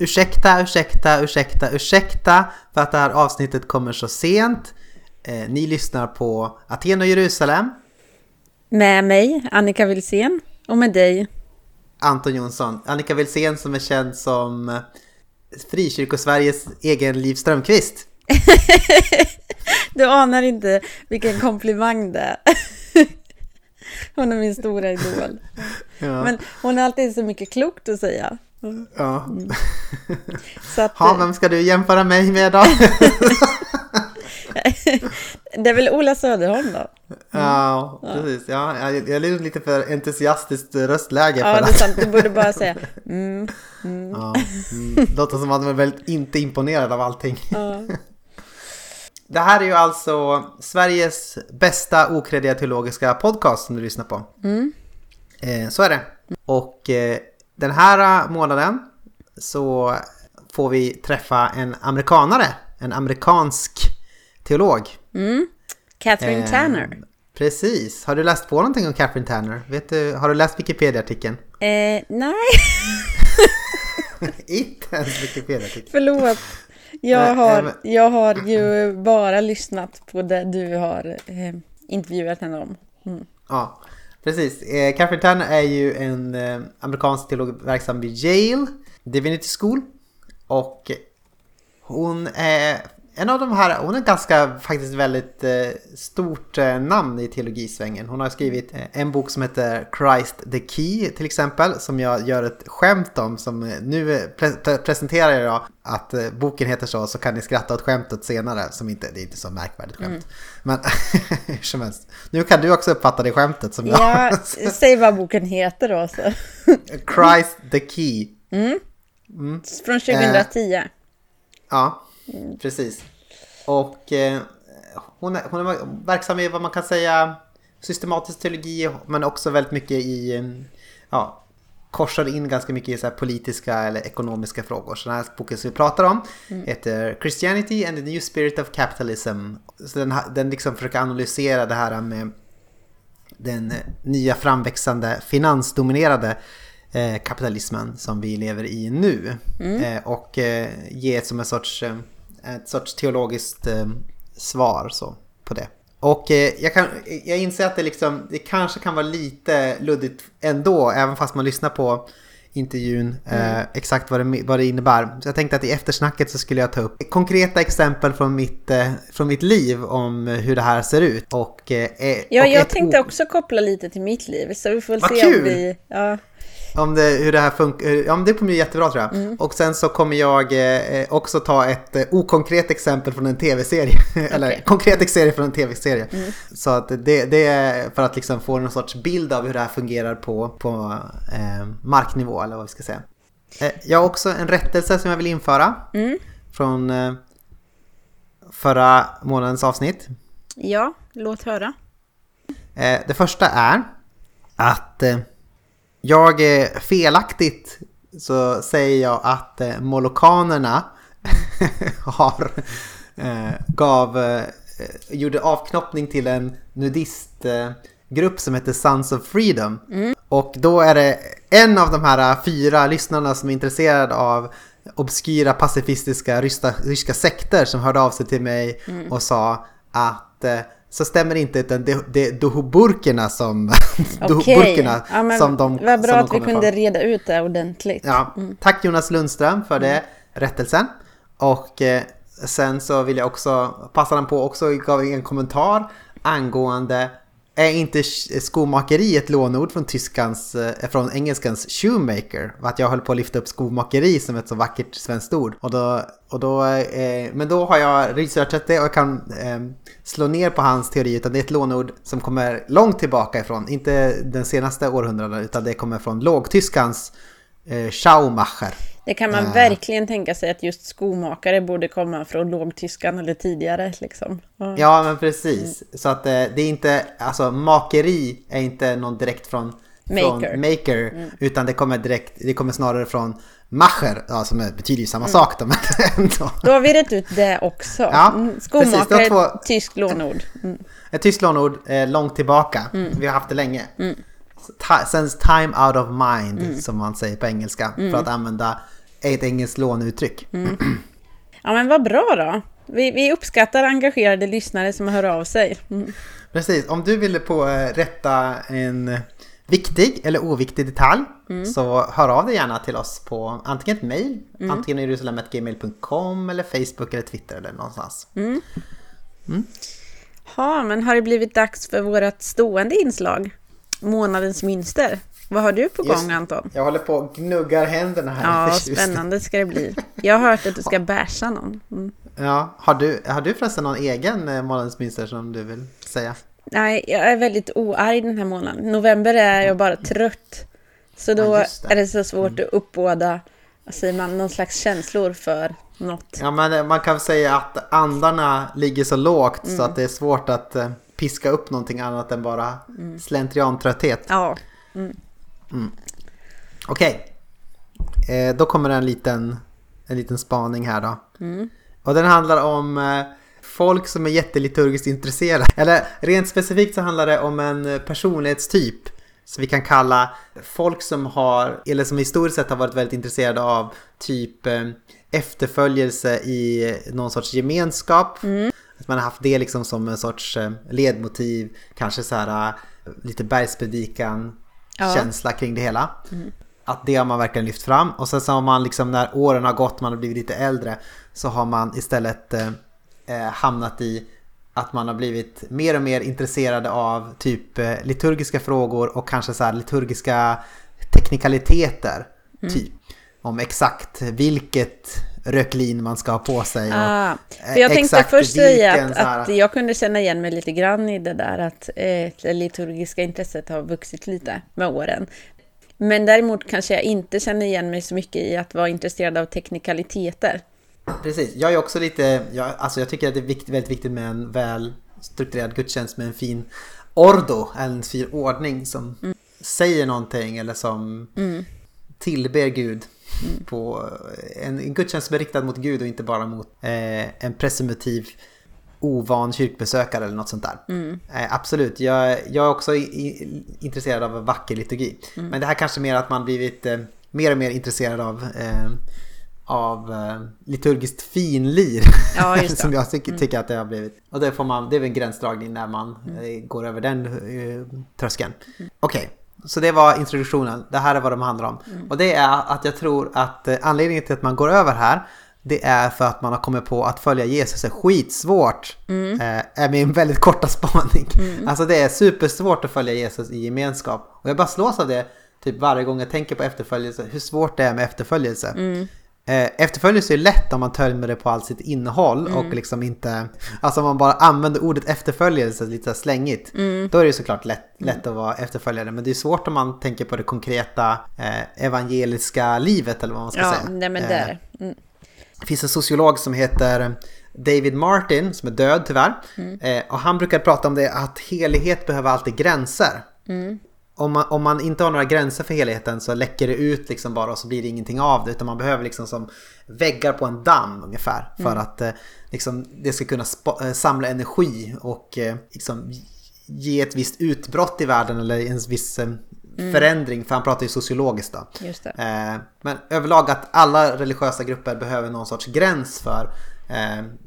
Ursäkta, ursäkta, ursäkta, ursäkta för att det här avsnittet kommer så sent. Eh, ni lyssnar på Aten och Jerusalem. Med mig, Annika Wilsén, och med dig. Anton Jonsson. Annika Wilsén som är känd som Frikyrkosveriges egen Liv Strömqvist. du anar inte vilken komplimang det är. Hon är min stora idol. Ja. Men hon har alltid så mycket klokt att säga. Ja. Mm. Så att, ha, vem ska du jämföra mig med då? det är väl Ola Söderholm då? Mm. Ja, precis. Ja, jag, jag är lite för entusiastiskt röstläge ja, för det. är sant. Du borde bara säga mm, mm. Ja, mm. Låter som att man är väldigt inte imponerad av allting. Ja. Det här är ju alltså Sveriges bästa okreddiga teologiska podcast som du lyssnar på. Mm. Eh, så är det. Och eh, den här månaden så får vi träffa en amerikanare, en amerikansk teolog. Mm. Catherine eh, Tanner. Precis. Har du läst på någonting om Catherine Tanner? Vet du, har du läst Wikipedia-artikeln? Eh, nej. Inte ens Wikipedia-artikeln. Förlåt. Jag har, jag har ju bara lyssnat på det du har eh, intervjuat henne om. Mm. Ja, precis. Eh, Catherine är ju en eh, amerikansk teolog verksam vid Yale Divinity School. Och hon är en av de här, hon är ganska faktiskt väldigt eh, stort eh, namn i teologisvängen. Hon har skrivit eh, en bok som heter Christ the Key till exempel, som jag gör ett skämt om. Som eh, nu eh, pre presenterar jag att eh, boken heter så, så kan ni skratta åt skämtet senare. Som inte, det är inte så märkvärdigt skämt. Mm. Men hur som helst. Nu kan du också uppfatta det skämtet som ja, jag. säg vad boken heter då. Så. Christ the Key. Mm. Mm. Från 2010. ja. Mm. Precis. Och eh, hon, är, hon är verksam i vad man kan säga systematisk teologi men också väldigt mycket i, eh, ja, korsar in ganska mycket i så politiska eller ekonomiska frågor. Så den här boken som vi pratar om mm. heter Christianity and the New Spirit of Capitalism. Så den, den liksom försöker analysera det här med den nya framväxande finansdominerade eh, kapitalismen som vi lever i nu. Mm. Eh, och eh, ge som en sorts, eh, ett sorts teologiskt eh, svar så, på det. Och eh, jag, kan, jag inser att det, liksom, det kanske kan vara lite luddigt ändå, även fast man lyssnar på intervjun, mm. exakt vad det, vad det innebär. Så jag tänkte att i eftersnacket så skulle jag ta upp konkreta exempel från mitt, från mitt liv om hur det här ser ut. Och, ja, och jag tänkte också koppla lite till mitt liv, så vi får se kul. om vi... Ja om det, hur det här funkar. Ja, men det kommer bli jättebra tror jag. Mm. Och sen så kommer jag eh, också ta ett eh, okonkret exempel från en tv-serie. Eller konkret serie från en tv-serie. Mm. Så att det, det, är för att liksom få någon sorts bild av hur det här fungerar på, på eh, marknivå eller vad vi ska säga. Eh, jag har också en rättelse som jag vill införa. Mm. Från eh, förra månadens avsnitt. Ja, låt höra. Eh, det första är att jag är felaktigt så säger jag att eh, molokanerna har, eh, gav, eh, gjorde avknoppning till en nudistgrupp som heter Sons of Freedom. Mm. Och då är det en av de här fyra lyssnarna som är intresserad av obskyra pacifistiska ryska, ryska sekter som hörde av sig till mig mm. och sa att så stämmer det inte utan det, det är dohoburkerna som, okay. ja, som de Vad bra att vi kunde från. reda ut det ordentligt. Ja, mm. Tack Jonas Lundström för det, mm. rättelsen. Och eh, sen så vill jag också passa den på också gav en kommentar angående är inte eh, skomakeri ett lånord från tyskans, eh, från engelskans shoemaker? Att jag höll på att lyfta upp skomakeri som ett så vackert svenskt ord. Och då, och då, eh, men då har jag researchat det och kan eh, slå ner på hans teori. Utan det är ett lånord som kommer långt tillbaka ifrån. Inte den senaste århundraden utan det kommer från lågtyskans eh, Schaumacher. Det kan man uh, verkligen tänka sig att just skomakare borde komma från lågtyskan eller tidigare. Liksom. Uh. Ja, men precis. Mm. Så att eh, det är inte, alltså makeri är inte någon direkt från maker, från maker mm. utan det kommer direkt, det kommer snarare från macher, ja, som betyder ju samma mm. sak då, ändå. Då har vi rätt ut det också. Ja, mm. Skomakare är ett tyskt lånord. Mm. Ett tyskt lånord eh, långt tillbaka. Mm. Vi har haft det länge. Mm. Since time out of mind, mm. som man säger på engelska, för att använda ett engelskt låneuttryck. Mm. Ja men vad bra då. Vi, vi uppskattar engagerade lyssnare som hör av sig. Mm. Precis, om du ville på eh, rätta en viktig eller oviktig detalj mm. så hör av dig gärna till oss på antingen ett mejl, mm. antingen jerusalem.gmail.com eller Facebook eller Twitter eller någonstans. Mm. Mm. Ja, men har det blivit dags för vårt stående inslag? Månadens mönster. Vad har du på Just, gång Anton? Jag håller på och gnuggar händerna här. Ja, spännande ska det bli. Jag har hört att du ska bärsa någon. Mm. Ja, har du, har du förresten någon egen eh, månadens mönster som du vill säga? Nej, jag är väldigt oarg den här månaden. November är jag bara trött. Så då ja, det. är det så svårt mm. att uppbåda, säger man, någon slags känslor för något. Ja, men eh, man kan säga att andarna ligger så lågt mm. så att det är svårt att eh, piska upp någonting annat än bara mm. slentriantrötthet. Ja. Mm. Mm. Okej, okay. eh, då kommer en liten, en liten spaning här då. Mm. Och den handlar om eh, folk som är jätteliturgiskt intresserade. Eller rent specifikt så handlar det om en personlighetstyp. Så vi kan kalla folk som har, eller som historiskt sett har varit väldigt intresserade av typ eh, efterföljelse i någon sorts gemenskap. Mm. Att man har haft det liksom som en sorts eh, ledmotiv, kanske så här eh, lite bergspredikan ja. känsla kring det hela. Mm. Att det har man verkligen lyft fram. Och sen så har man liksom när åren har gått, man har blivit lite äldre, så har man istället eh, eh, hamnat i att man har blivit mer och mer intresserade av typ liturgiska frågor och kanske så här liturgiska teknikaliteter. Mm. Typ om exakt vilket röklin man ska ha på sig. Och ah, för jag tänkte först säga att, att, jag kunde känna igen mig lite grann i det där att eh, det liturgiska intresset har vuxit lite med åren. Men däremot kanske jag inte känner igen mig så mycket i att vara intresserad av teknikaliteter. Precis, jag är också lite, jag, alltså jag tycker att det är vikt, väldigt viktigt med en väl strukturerad gudstjänst med en fin ordo, en fin ordning som mm. säger någonting eller som mm. tillber Gud mm. på en, en gudstjänst som är riktad mot Gud och inte bara mot eh, en presumtiv ovan kyrkbesökare eller något sånt där. Mm. Eh, absolut, jag, jag är också i, intresserad av vacker liturgi. Mm. Men det här kanske mer att man blivit eh, mer och mer intresserad av eh, av uh, liturgiskt finlir. Ja, som jag tycker, mm. tycker att det har blivit. Och det, får man, det är väl en gränsdragning när man mm. uh, går över den uh, tröskeln. Mm. Okej, okay. Så det var introduktionen. Det här är vad de handlar om. Mm. Och det är att jag tror att anledningen till att man går över här det är för att man har kommit på att följa Jesus är skitsvårt. Mm. är min väldigt korta spaning. Mm. Alltså det är supersvårt att följa Jesus i gemenskap. Och jag bara slås av det typ varje gång jag tänker på efterföljelse. Hur svårt det är med efterföljelse. Mm. Eh, efterföljelse är lätt om man tömmer det på allt sitt innehåll mm. och liksom inte... Alltså om man bara använder ordet efterföljelse lite slängigt. Mm. Då är det såklart lätt, mm. lätt att vara efterföljare. Men det är svårt om man tänker på det konkreta eh, evangeliska livet eller vad man ska ja, säga. Nej, men där. Eh, mm. Det finns en sociolog som heter David Martin som är död tyvärr. Mm. Eh, och han brukar prata om det att helighet behöver alltid gränser. Mm om man, om man inte har några gränser för helheten så läcker det ut liksom bara och så blir det ingenting av det. Utan man behöver liksom som väggar på en damm ungefär. För mm. att eh, liksom, det ska kunna eh, samla energi och eh, liksom, ge ett visst utbrott i världen eller en viss mm. förändring. För han pratar ju sociologiskt då. men överlag att alla religiösa grupper behöver någon sorts gräns för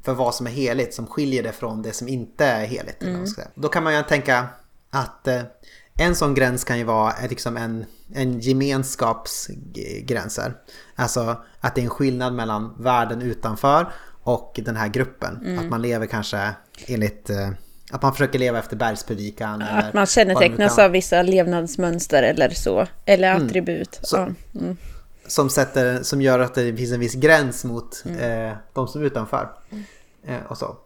för vad som är heligt som skiljer det från det som inte är heligt. Mm. Då kan man ju tänka att en sån gräns kan ju vara liksom en, en gemenskapsgränser. Alltså att det är en skillnad mellan världen utanför och den här gruppen. Mm. Att man lever kanske enligt eh, att man försöker leva efter bergspredikan. Att man kännetecknas av vissa levnadsmönster eller så. Eller mm. attribut. Så, ja. mm. som, sätter, som gör att det finns en viss gräns mot mm. eh, de som är utanför. Mm. Eh, och så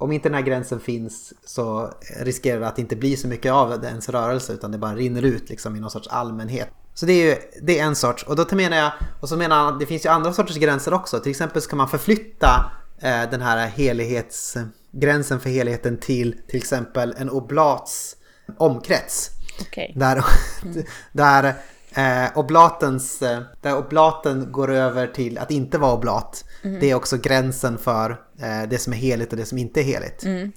om inte den här gränsen finns så riskerar det att inte bli så mycket av ens rörelse utan det bara rinner ut liksom i någon sorts allmänhet. Så det är ju det är en sorts, och då menar jag, och så menar att det finns ju andra sorters gränser också. Till exempel så kan man förflytta eh, den här helighetsgränsen för heligheten till till exempel en oblats omkrets. Okay. Där, där Eh, oblatens, eh, där oblaten går över till att inte vara oblat. Mm. Det är också gränsen för eh, det som är heligt och det som inte är heligt. Mm.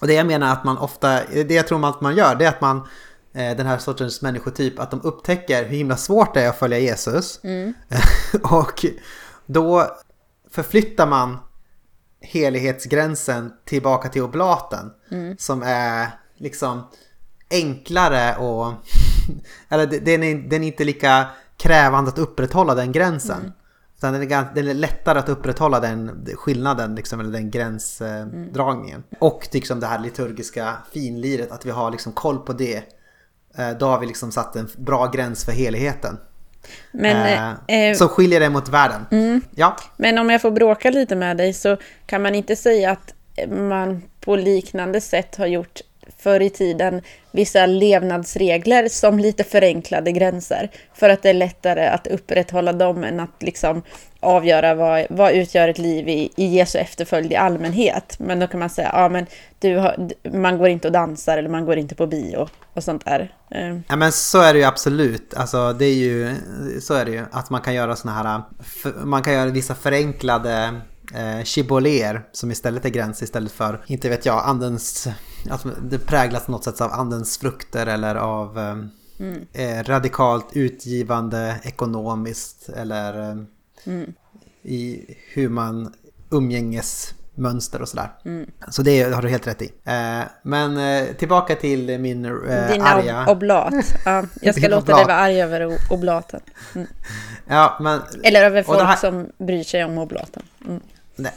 Och det jag menar att man ofta, det jag tror att man gör, det är att man, eh, den här sortens människotyp, att de upptäcker hur himla svårt det är att följa Jesus. Mm. och, då förflyttar man helighetsgränsen tillbaka till oblaten. Mm. Som är liksom enklare och... Eller den är, den är inte lika krävande att upprätthålla den gränsen. Mm. Utan den är, den är lättare att upprätthålla den skillnaden, liksom, eller den gränsdragningen. Mm. Och liksom det här liturgiska finliret, att vi har liksom koll på det. Eh, då har vi liksom satt en bra gräns för heligheten. Men, eh, eh, som skiljer det mot världen. Mm. Ja. Men om jag får bråka lite med dig så kan man inte säga att man på liknande sätt har gjort förr i tiden vissa levnadsregler som lite förenklade gränser. För att det är lättare att upprätthålla dem än att liksom avgöra vad, vad utgör ett liv i, i Jesu efterföljd i allmänhet. Men då kan man säga, ja men du har, man går inte och dansar eller man går inte på bio och sånt där. Ehm. Ja men så är det ju absolut. Alltså det är ju, så är det ju. Att man kan göra såna här, man kan göra vissa förenklade eh, chiboler som istället är gräns istället för, inte vet jag, andens, alltså det präglas på något sätt av andens frukter eller av eh, mm. eh, radikalt utgivande ekonomiskt eller eh, mm. i hur man umgänges mönster och sådär. Mm. Så det har du helt rätt i. Eh, men eh, tillbaka till min eh, Din arga... oblat. Ja, jag ska låta dig vara arg över oblaten. Mm. Ja, men... Eller över folk här... som bryr sig om oblaten. Mm.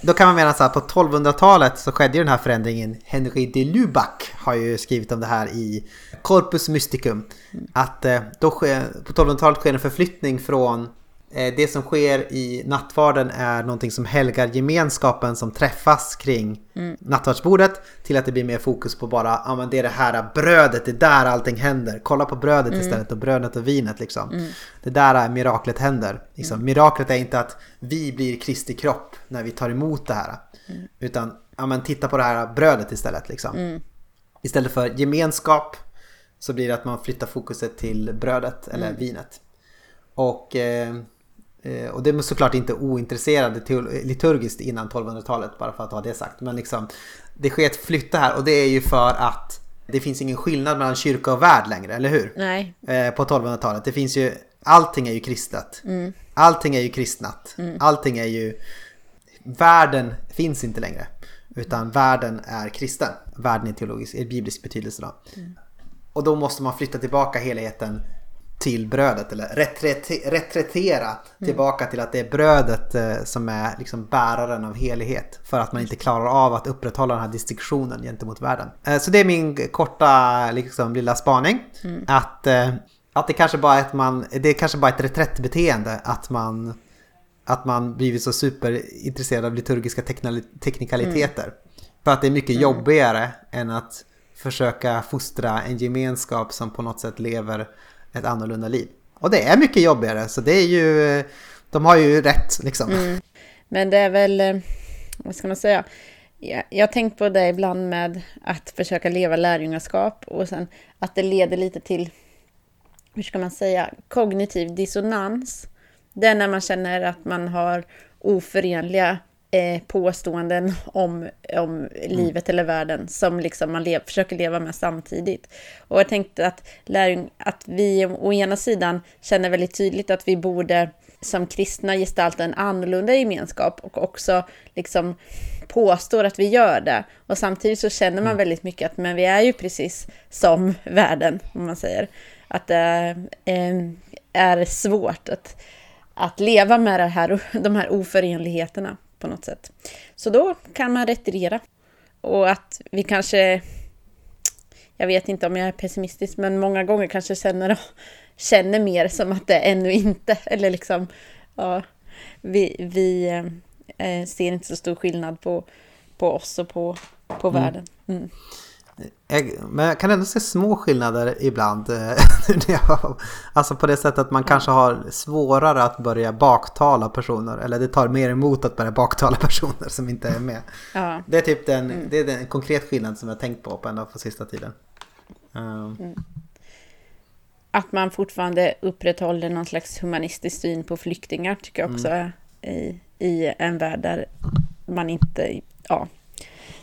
Då kan man mena så här, på 1200-talet så skedde ju den här förändringen. Henry de Lubac har ju skrivit om det här i Corpus Mysticum. Att eh, då sker, på 1200-talet sker en förflyttning från det som sker i nattvarden är någonting som helgar gemenskapen som träffas kring mm. nattvardsbordet till att det blir mer fokus på bara, ja men det är det här brödet, det är där allting händer. Kolla på brödet mm. istället och brödet och vinet liksom. Mm. Det där är miraklet händer. Liksom. Mm. Miraklet är inte att vi blir Kristi kropp när vi tar emot det här. Mm. Utan, ja men titta på det här brödet istället liksom. Mm. Istället för gemenskap så blir det att man flyttar fokuset till brödet eller vinet. Och eh, Eh, och det är såklart inte ointresserade liturgiskt innan 1200-talet, bara för att ha det sagt. Men liksom, det sker ett flytta här och det är ju för att det finns ingen skillnad mellan kyrka och värld längre, eller hur? Nej. Eh, på 1200-talet. Det finns ju, allting är ju kristet. Mm. Allting är ju kristnat. Mm. Allting är ju, världen finns inte längre. Utan världen är kristen. Världen är teologisk, i biblisk betydelse då. Mm. Och då måste man flytta tillbaka helheten till brödet eller retretera mm. tillbaka till att det är brödet eh, som är liksom bäraren av helighet för att man inte klarar av att upprätthålla den här distinktionen gentemot världen. Eh, så det är min korta liksom, lilla spaning. Mm. Att, eh, att det kanske bara är ett, man, det är kanske bara ett reträttbeteende att man, att man blivit så superintresserad av liturgiska teknikaliteter. Mm. För att det är mycket mm. jobbigare än att försöka fostra en gemenskap som på något sätt lever ett annorlunda liv. Och det är mycket jobbigare så det är ju, de har ju rätt liksom. Mm. Men det är väl, eh, vad ska man säga, jag har tänkt på det ibland med att försöka leva lärjungaskap och sen att det leder lite till, hur ska man säga, kognitiv dissonans. Det är när man känner att man har oförenliga eh, påståenden om, om mm. livet eller världen som liksom man lev, försöker leva med samtidigt. Och jag tänkte att, lärjung, att vi å ena sidan känner väldigt tydligt att vi borde som kristna gestalta en annorlunda gemenskap och också liksom påstår att vi gör det. Och samtidigt så känner man mm. väldigt mycket att men vi är ju precis som världen, om man säger. Att det eh, är svårt att, att leva med det här, de här oförenligheterna på något sätt. Så då kan man retirera. Och att vi kanske, jag vet inte om jag är pessimistisk, men många gånger kanske känner, känner mer som att det ännu inte, eller liksom, ja, vi, vi eh, ser inte så stor skillnad på, på oss och på, på mm. världen. Mm. Jag, men jag kan ändå se små skillnader ibland. Eh, alltså på det sättet att man kanske har svårare att börja baktala personer. Eller det tar mer emot att börja baktala personer som inte är med. Ja. Det är typ den, mm. det är den konkret skillnad som jag tänkt på på ändå på sista tiden. Um. Mm. Att man fortfarande upprätthåller någon slags humanistisk syn på flyktingar tycker jag också mm. i, i en värld där man inte, ja,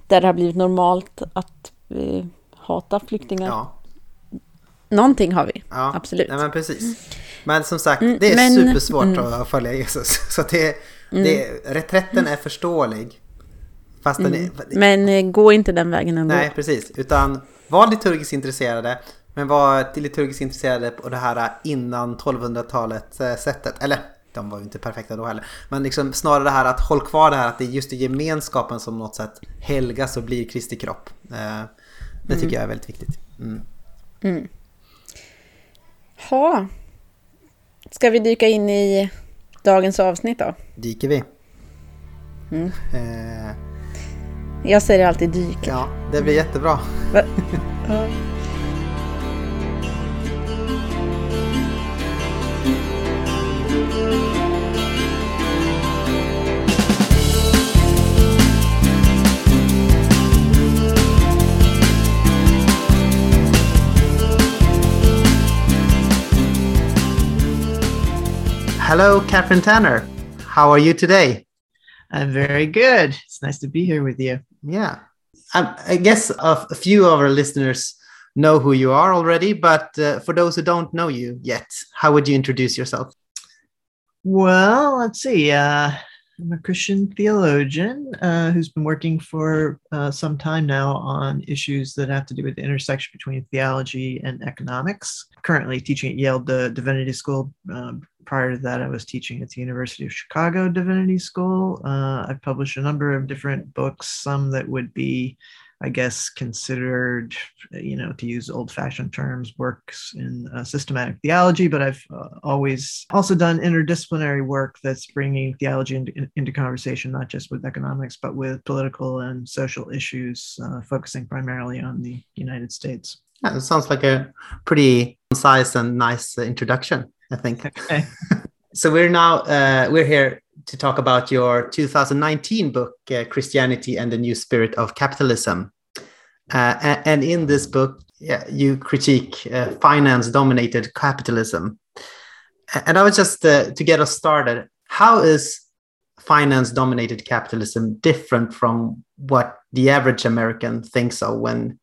där det har blivit normalt att vi hatar flyktingar. Ja. någonting har vi. Ja, absolut. Ja, men precis. Men som sagt, mm, det är men, supersvårt mm. att följa Jesus. Så det, det, mm. reträtten är förståelig. Fast den är, men eh, gå inte den vägen ändå. Nej, precis. Utan var liturgiskt intresserade. Men var liturgiskt intresserade på det här innan 1200-talet eh, sättet. Eller de var ju inte perfekta då heller. Men liksom snarare det här att håll kvar det här att det är just i gemenskapen som något sätt helgas och blir Kristi kropp. Det tycker mm. jag är väldigt viktigt. Mm. Mm. Ha. Ska vi dyka in i dagens avsnitt då? Dyker vi. Mm. Eh. Jag säger alltid dyka. Ja, det blir jättebra. Hello, Catherine Tanner. How are you today? I'm very good. It's nice to be here with you. Yeah. Um, I guess a, few of our listeners know who you are already, but uh, for those who don't know you yet, how would you introduce yourself? Well, let's see. Uh, I'm a Christian theologian uh, who's been working for uh, some time now on issues that have to do with the intersection between theology and economics. Currently teaching at Yale the Divinity School. Uh, prior to that, I was teaching at the University of Chicago Divinity School. Uh, I've published a number of different books, some that would be I guess, considered, you know, to use old fashioned terms, works in uh, systematic theology, but I've uh, always also done interdisciplinary work that's bringing theology into, into, conversation, not just with economics, but with political and social issues, uh, focusing primarily on the United States. Yeah, it sounds like a pretty concise and nice introduction, I think. Okay. so we're now, uh, we're here to talk about your 2019 book, uh, Christianity and the New Spirit of Capitalism. Uh, and in this book, yeah, you critique uh, finance dominated capitalism. And I was just uh, to get us started, how is finance dominated capitalism different from what the average American thinks of when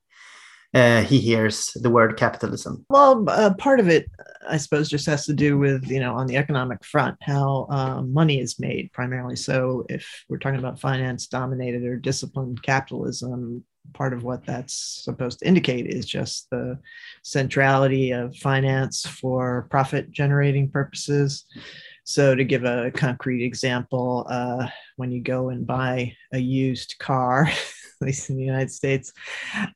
uh, he hears the word capitalism? Well, uh, part of it, I suppose, just has to do with, you know, on the economic front, how uh, money is made primarily. So if we're talking about finance dominated or disciplined capitalism, part of what that's supposed to indicate is just the centrality of finance for profit generating purposes. So, to give a concrete example, uh, when you go and buy a used car, at least in the United States,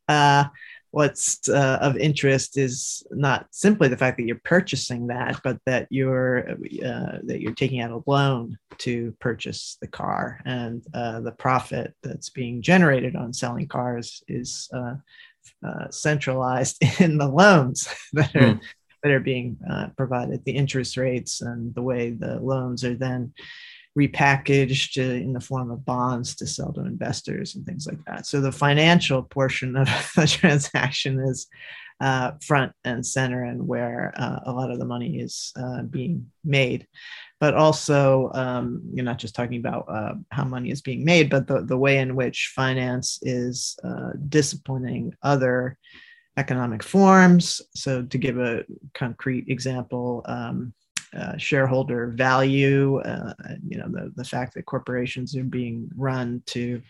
uh, what's uh, of interest is not simply the fact that you're purchasing that, but that you're uh, that you're taking out a loan to purchase the car, and uh, the profit that's being generated on selling cars is uh, uh, centralized in the loans that are. Mm. That are being uh, provided, the interest rates and the way the loans are then repackaged in the form of bonds to sell to investors and things like that. So the financial portion of the transaction is uh, front and center and where uh, a lot of the money is uh, being made. But also, um, you're not just talking about uh, how money is being made, but the, the way in which finance is uh, disciplining other economic forms. So, to give a concrete example, um, uh, shareholder value, uh, you know, the, the fact that corporations are being run to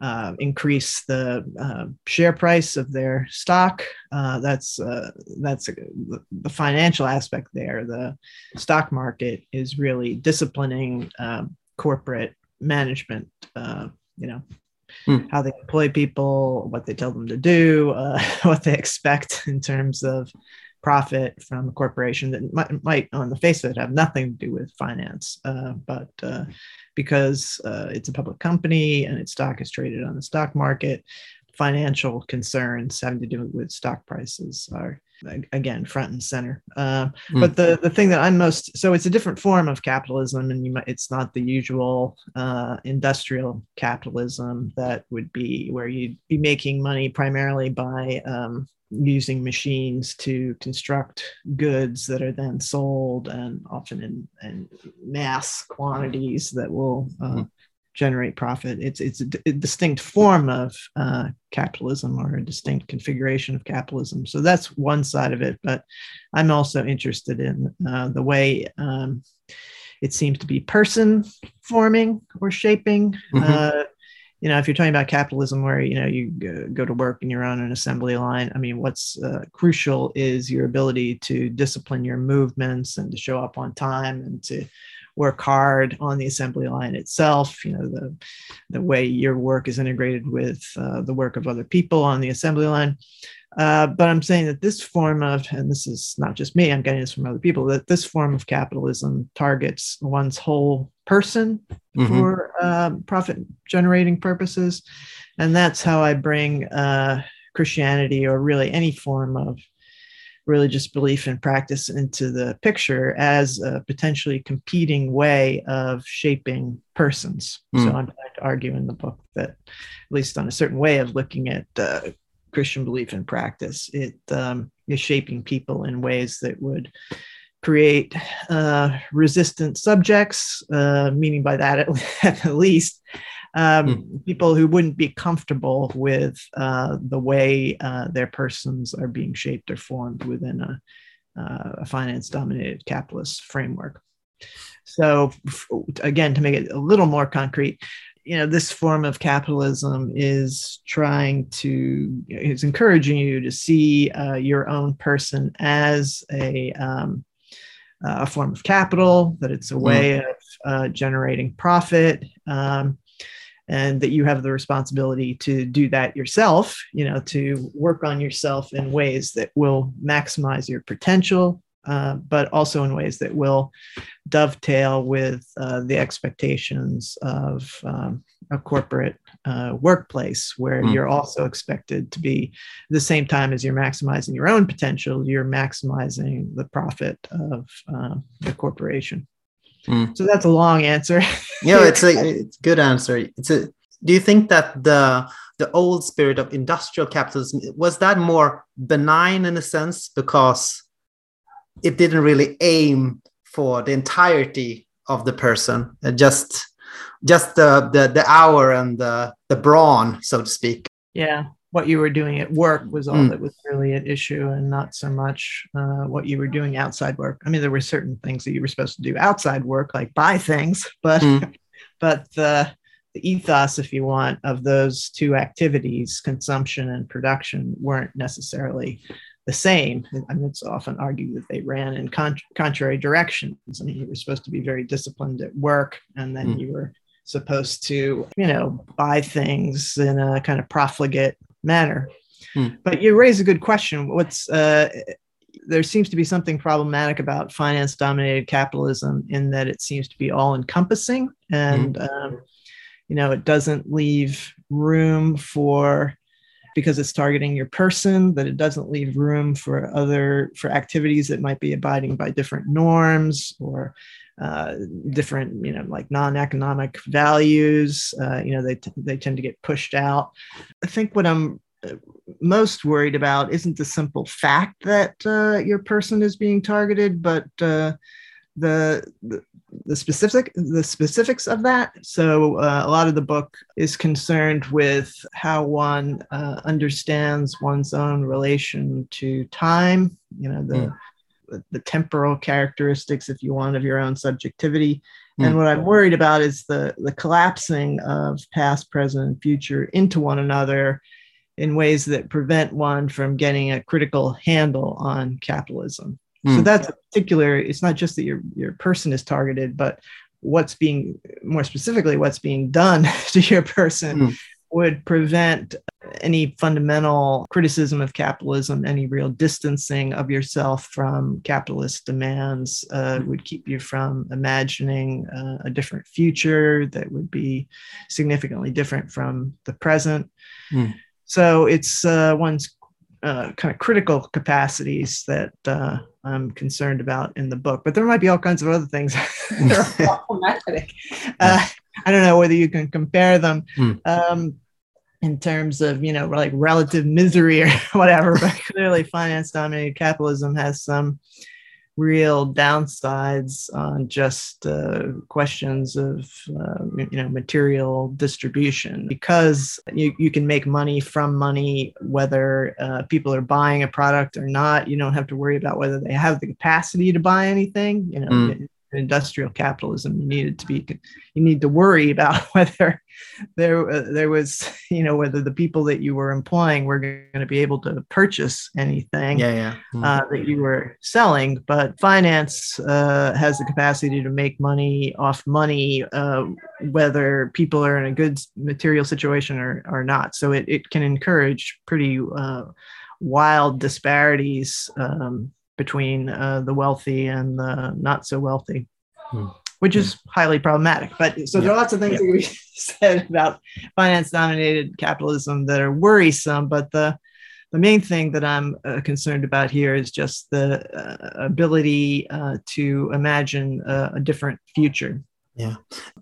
uh, increase the uh, share price of their stock. Uh, that's that's a, the financial aspect there. The stock market is really disciplining um, corporate management. you know, Hmm. how they employ people, what they tell them to do, uh, what they expect in terms of profit from a corporation that might, might, on the face of it, have nothing to do with finance. Uh, but uh, because uh, it's a public company and its stock is traded on the stock market, financial concerns having to do with stock prices are again front and center uh, mm. but the the thing that i'm most so it's a different form of capitalism and you might, it's not the usual uh, industrial capitalism that would be where you'd be making money primarily by um, using machines to construct goods that are then sold and often in, in mass quantities that will uh, mm generate profit. It's it's a, d- a distinct form of uh, capitalism or a distinct configuration of capitalism. So that's one side of it. But I'm also interested in uh, the way um, it seems to be person forming or shaping. Mm-hmm. You know, if you're talking about capitalism, where you know you go to work and you're on an assembly line, I mean, what's uh, crucial is your ability to discipline your movements and to show up on time and to work hard on the assembly line itself. You know, the the way your work is integrated with uh, the work of other people on the assembly line. Uh, but I'm saying that this form of, and this is not just me, I'm getting this from other people, that this form of capitalism targets one's whole person mm-hmm. for uh, profit generating purposes. And that's how I bring uh, Christianity or really any form of religious belief and practice into the picture as a potentially competing way of shaping persons. Mm. So I'm trying to argue in the book that, at least on a certain way of looking at uh, Christian belief and practice, it um, is shaping people in ways that would create uh, resistant subjects, uh, meaning by that at, at least um, mm. people who wouldn't be comfortable with uh, the way uh, their persons are being shaped or formed within a, uh, a finance dominated capitalist framework. So, again, to make it a little more concrete, you know, this form of capitalism is trying to, is encouraging you to see uh, your own person as a, um, a form of capital, that it's a hmm. way mm. of uh, generating profit. Um, and that you have the responsibility to do that yourself, you know, to work on yourself in ways that will maximize your potential, uh, but also in ways that will dovetail with uh, the expectations of um, a corporate uh, workplace where mm. you're also expected to be the same time as you're maximizing your own potential, you're maximizing the profit of uh, the corporation. Mm. So that's a long answer. yeah, it's a it's good answer. It's a. Do you think that the the old spirit of industrial capitalism was that more benign in a sense because it didn't really aim for the entirety of the person, just just the the, the hour and the the brawn, so to speak. Yeah, what you were doing at work was all mm. that was really at issue and not so much uh, what you were doing outside work i mean there were certain things that you were supposed to do outside work like buy things but mm. but the, the ethos if you want of those two activities consumption and production weren't necessarily the same I mean, it's often argued that they ran in con- contrary directions i mean you were supposed to be very disciplined at work and then mm. you were supposed to, you know, buy things in a kind of profligate manner. Hmm. But you raise a good question. What's uh, there seems to be something problematic about finance dominated capitalism in that it seems to be all encompassing and hmm. um, you know it doesn't leave room for because it's targeting your person that it doesn't leave room for other for activities that might be abiding by different norms or uh, different, you know, like non-economic values. Uh, you know, they t- they tend to get pushed out. I think what I'm uh, most worried about isn't the simple fact that uh, your person is being targeted, but uh, the, the, the specific the specifics of that. So uh, a lot of the book is concerned with how one uh, understands one's own relation to time. You know the mm the, temporal characteristics, if you want, of your own subjectivity. Mm. And what I'm worried about is the, the collapsing of past, present, and future into one another in ways that prevent one from getting a critical handle on capitalism. Mm. So that's a particular, it's not just that your, your person is targeted, but what's being more specifically what's being done to your person mm would prevent any fundamental criticism of capitalism, any real distancing of yourself from capitalist demands, uh, would keep you from imagining uh, a different future that would be significantly different from the present. Mm. So it's uh, one's uh, kind of critical capacities that uh, I'm concerned about in the book, but there might be all kinds of other things that are problematic. Uh, I don't know whether you can compare them mm. um, in terms of, you know, like relative misery or whatever, but clearly finance dominated capitalism has some real downsides on just uh, questions of uh, you know material distribution because you, you can make money from money whether uh, people are buying a product or not you don't have to worry about whether they have the capacity to buy anything you know mm industrial capitalism you needed to be you need to worry about whether there uh, there was you know whether the people that you were employing were going to be able to purchase anything yeah, yeah. Mm-hmm. Uh, that you were selling but finance uh, has the capacity to make money off money uh, whether people are in a good material situation or, or not so it, it can encourage pretty uh, wild disparities um, between uh, the wealthy and the not so wealthy, hmm. which is hmm. highly problematic. But so yeah. there are lots of things yeah. that we said about finance dominated capitalism that are worrisome. But the the main thing that I'm uh, concerned about here is just the uh, ability uh, to imagine a different future. Yeah,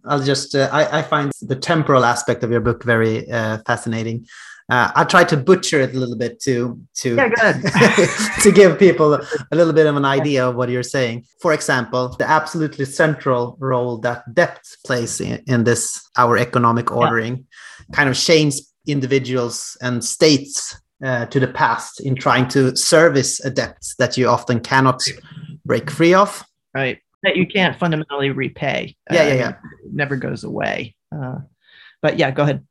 I'll just, uh, I, I, find the temporal aspect of your book very uh, fascinating. Uh, I try to butcher it a little bit to to yeah, to give people a little bit of an idea of what you're saying. For example, the absolutely central role that debt plays in, in this our economic ordering yeah. kind of shames individuals and states uh, to the past in trying to service a debt that you often cannot break free of. Right. That you can't fundamentally repay. Yeah, uh, yeah, yeah. never goes away. Uh, but yeah, go ahead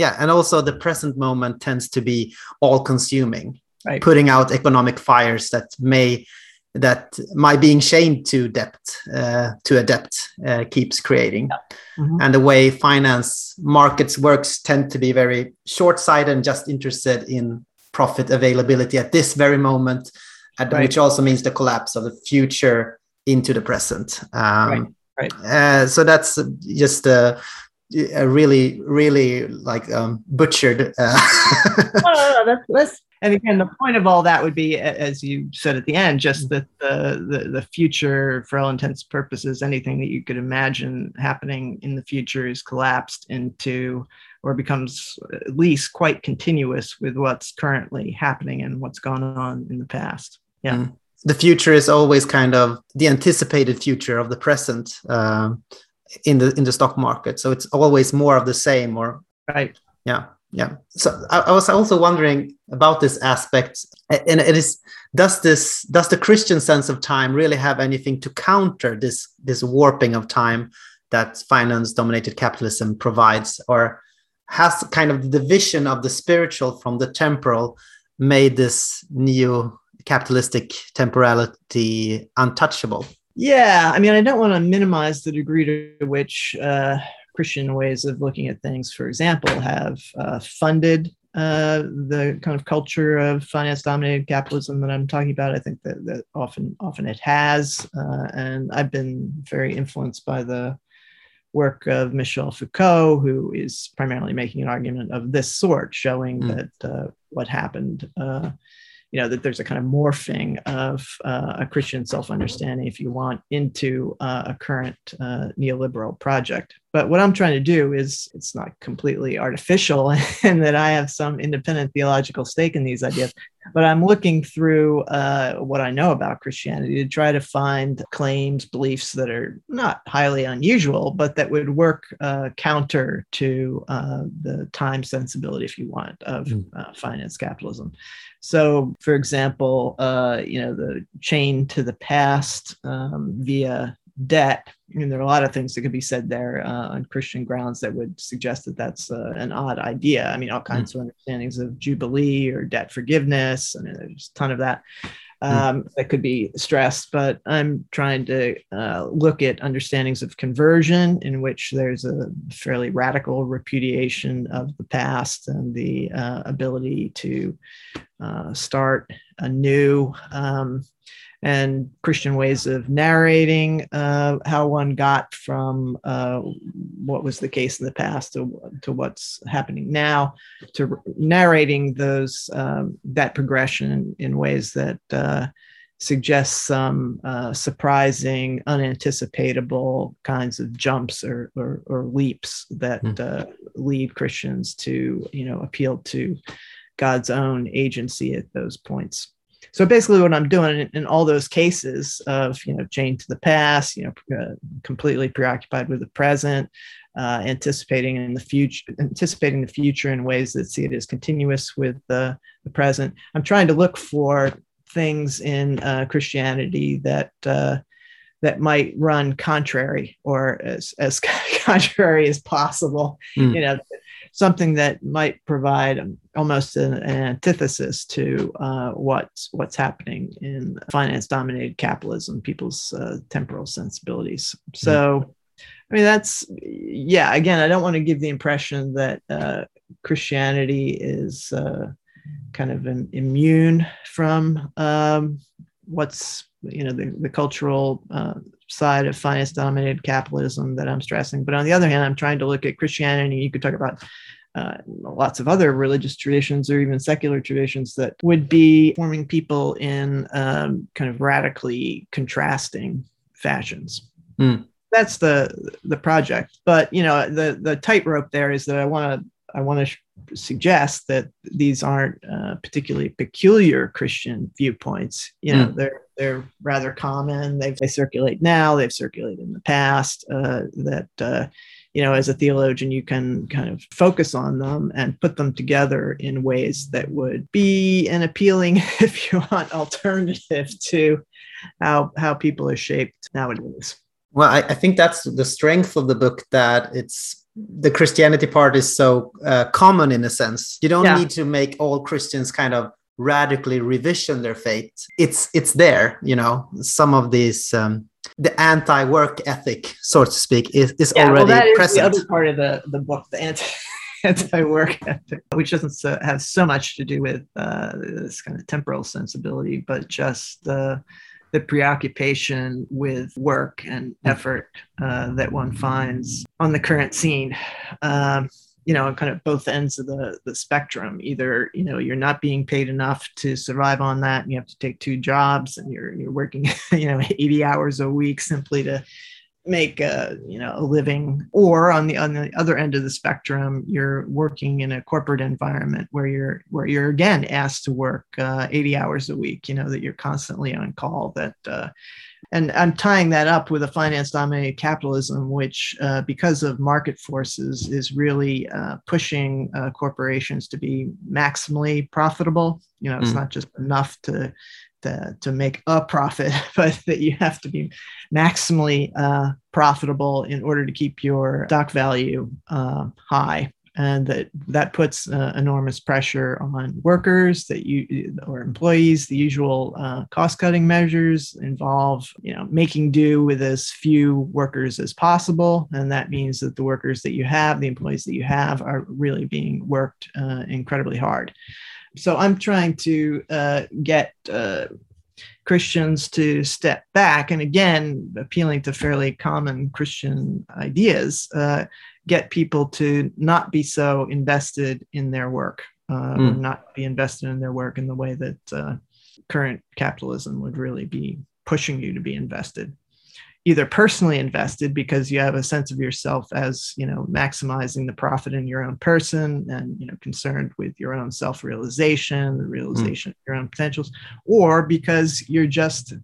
yeah and also the present moment tends to be all consuming right. putting out economic fires that may that my being shamed to debt uh, to a debt uh, keeps creating yeah. mm-hmm. and the way finance markets works tend to be very short-sighted and just interested in profit availability at this very moment right. which also means the collapse of the future into the present um, right. Right. Uh, so that's just uh, a really really like um, butchered uh... oh, that's, that's and again the point of all that would be as you said at the end just that the, the the future for all intents and purposes anything that you could imagine happening in the future is collapsed into or becomes at least quite continuous with what's currently happening and what's gone on in the past. Yeah. Mm. the future is always kind of the anticipated future of the present um, in the in the stock market. So it's always more of the same or right. Yeah yeah. So I, I, was also wondering about this aspect. And it is does this does the christian sense of time really have anything to counter this this warping of time that finance dominated capitalism provides? Or has kind of the division of the spiritual from the temporal made this neo capitalistic temporality untouchable yeah, I mean, I don't want to minimize the degree to which uh, Christian ways of looking at things, for example, have uh, funded uh, the kind of culture of finance-dominated capitalism that I'm talking about. I think that, that often often it has, uh, and I've been very influenced by the work of Michel Foucault, who is primarily making an argument of this sort, showing mm. that uh, what happened uh, you know that there's a kind of morphing of uh, a Christian self-understanding, if you want, into uh, a current uh, neoliberal project. But what I'm trying to do is it's not completely artificial, and that I have some independent theological stake in these ideas. But I'm looking through uh, what I know about Christianity to try to find claims, beliefs that are not highly unusual, but that would work uh, counter to uh, the time sensibility, if you want, of mm. finance capitalism. So, for example, uh, you know, the chain to the past um, via debt. I mean, there are a lot of things that could be said there uh, on Christian grounds that would suggest that that's uh, an odd idea. I mean, all kinds mm. of understandings of jubilee or debt forgiveness. I mean, there's a ton of that. Hmm. um, that could be stressed, but I'm trying to uh, look at understandings of conversion in which there's a fairly radical repudiation of the past and the uh, ability to uh, start anew. Um, and Christian ways of narrating uh, how one got from uh, what was the case in the past to, to what's happening now, to narrating those um, that progression in ways that uh, suggest some uh, surprising, unanticipatable kinds of jumps or, or, or leaps that mm. lead Christians to you know appeal to God's own agency at those points. So basically what i'm doing in, in, all those cases of you know chained to the past you know uh, completely preoccupied with the present uh, anticipating in the future anticipating the future in ways that see it as continuous with the, the present i'm trying to look for things in uh, christianity that uh, that might run contrary or as, as contrary as possible mm. you know something that might provide almost an, an antithesis to uh, what's what's happening in finance dominated capitalism, people's uh, temporal sensibilities. So, I mean, that's yeah. Again, I don't want to give the impression that uh, Christianity is uh, kind of an, immune from um, what's you know the, the cultural uh, side of finance dominated capitalism that I'm stressing. But on the other hand, I'm trying to look at Christianity. You could talk about uh, lots of other religious traditions or even secular traditions that would be forming people in um, kind of radically contrasting fashions. Mm. That's the the project. But you know, the the tightrope there is that I want to I want to suggest that these aren't uh, particularly peculiar Christian viewpoints. You know, mm. they're they're rather common. They they circulate now. They've circulated in the past. Uh, that uh, you know, as a theologian, you can kind of focus on them and put them together in ways that would be an appealing, if you want, alternative to how how people are shaped nowadays. Well, I, I think that's the strength of the book that it's the Christianity part is so uh, common in a sense. You don't yeah. need to make all Christians kind of radically revision their faith. It's it's there, you know. Some of these um, the anti-work ethic, so to speak, is, is yeah, already well, that present. Is the other part of the, the book, the anti anti-work ethic, which doesn't have so much to do with uh, this kind of temporal sensibility, but just the the preoccupation with work and hmm. effort uh, that one finds on the current scene. Um, you know, kind of both ends of the, the spectrum. Either, you know, you're not being paid enough to survive on that and you have to take two jobs and you're, you're working, you know, 80 hours a week simply to make a you know a living or on the on the other end of the spectrum you're working in a corporate environment where you're where you're again asked to work uh, 80 hours a week you know that you're constantly on call that uh, and i'm tying that up with a finance dominated capitalism which uh, because of market forces is really uh, pushing uh, corporations to be maximally profitable you know it's mm. not just enough to to, to make a profit, but that you have to be maximally uh, profitable in order to keep your stock value uh, high. And that that puts uh, enormous pressure on workers that you or employees. The usual uh, cost-cutting measures involve, you know, making do with as few workers as possible, and that means that the workers that you have, the employees that you have, are really being worked uh, incredibly hard. So I'm trying to uh, get uh, Christians to step back, and again, appealing to fairly common Christian ideas, uh, get people to not be so invested in their work, mm. not be invested in their work in the way that uh, current capitalism would really be pushing you to be invested either personally invested because you have a sense of yourself as you know maximizing the profit in your own person and you know concerned with your own self-realization the realization mm. of your own potentials or because you're just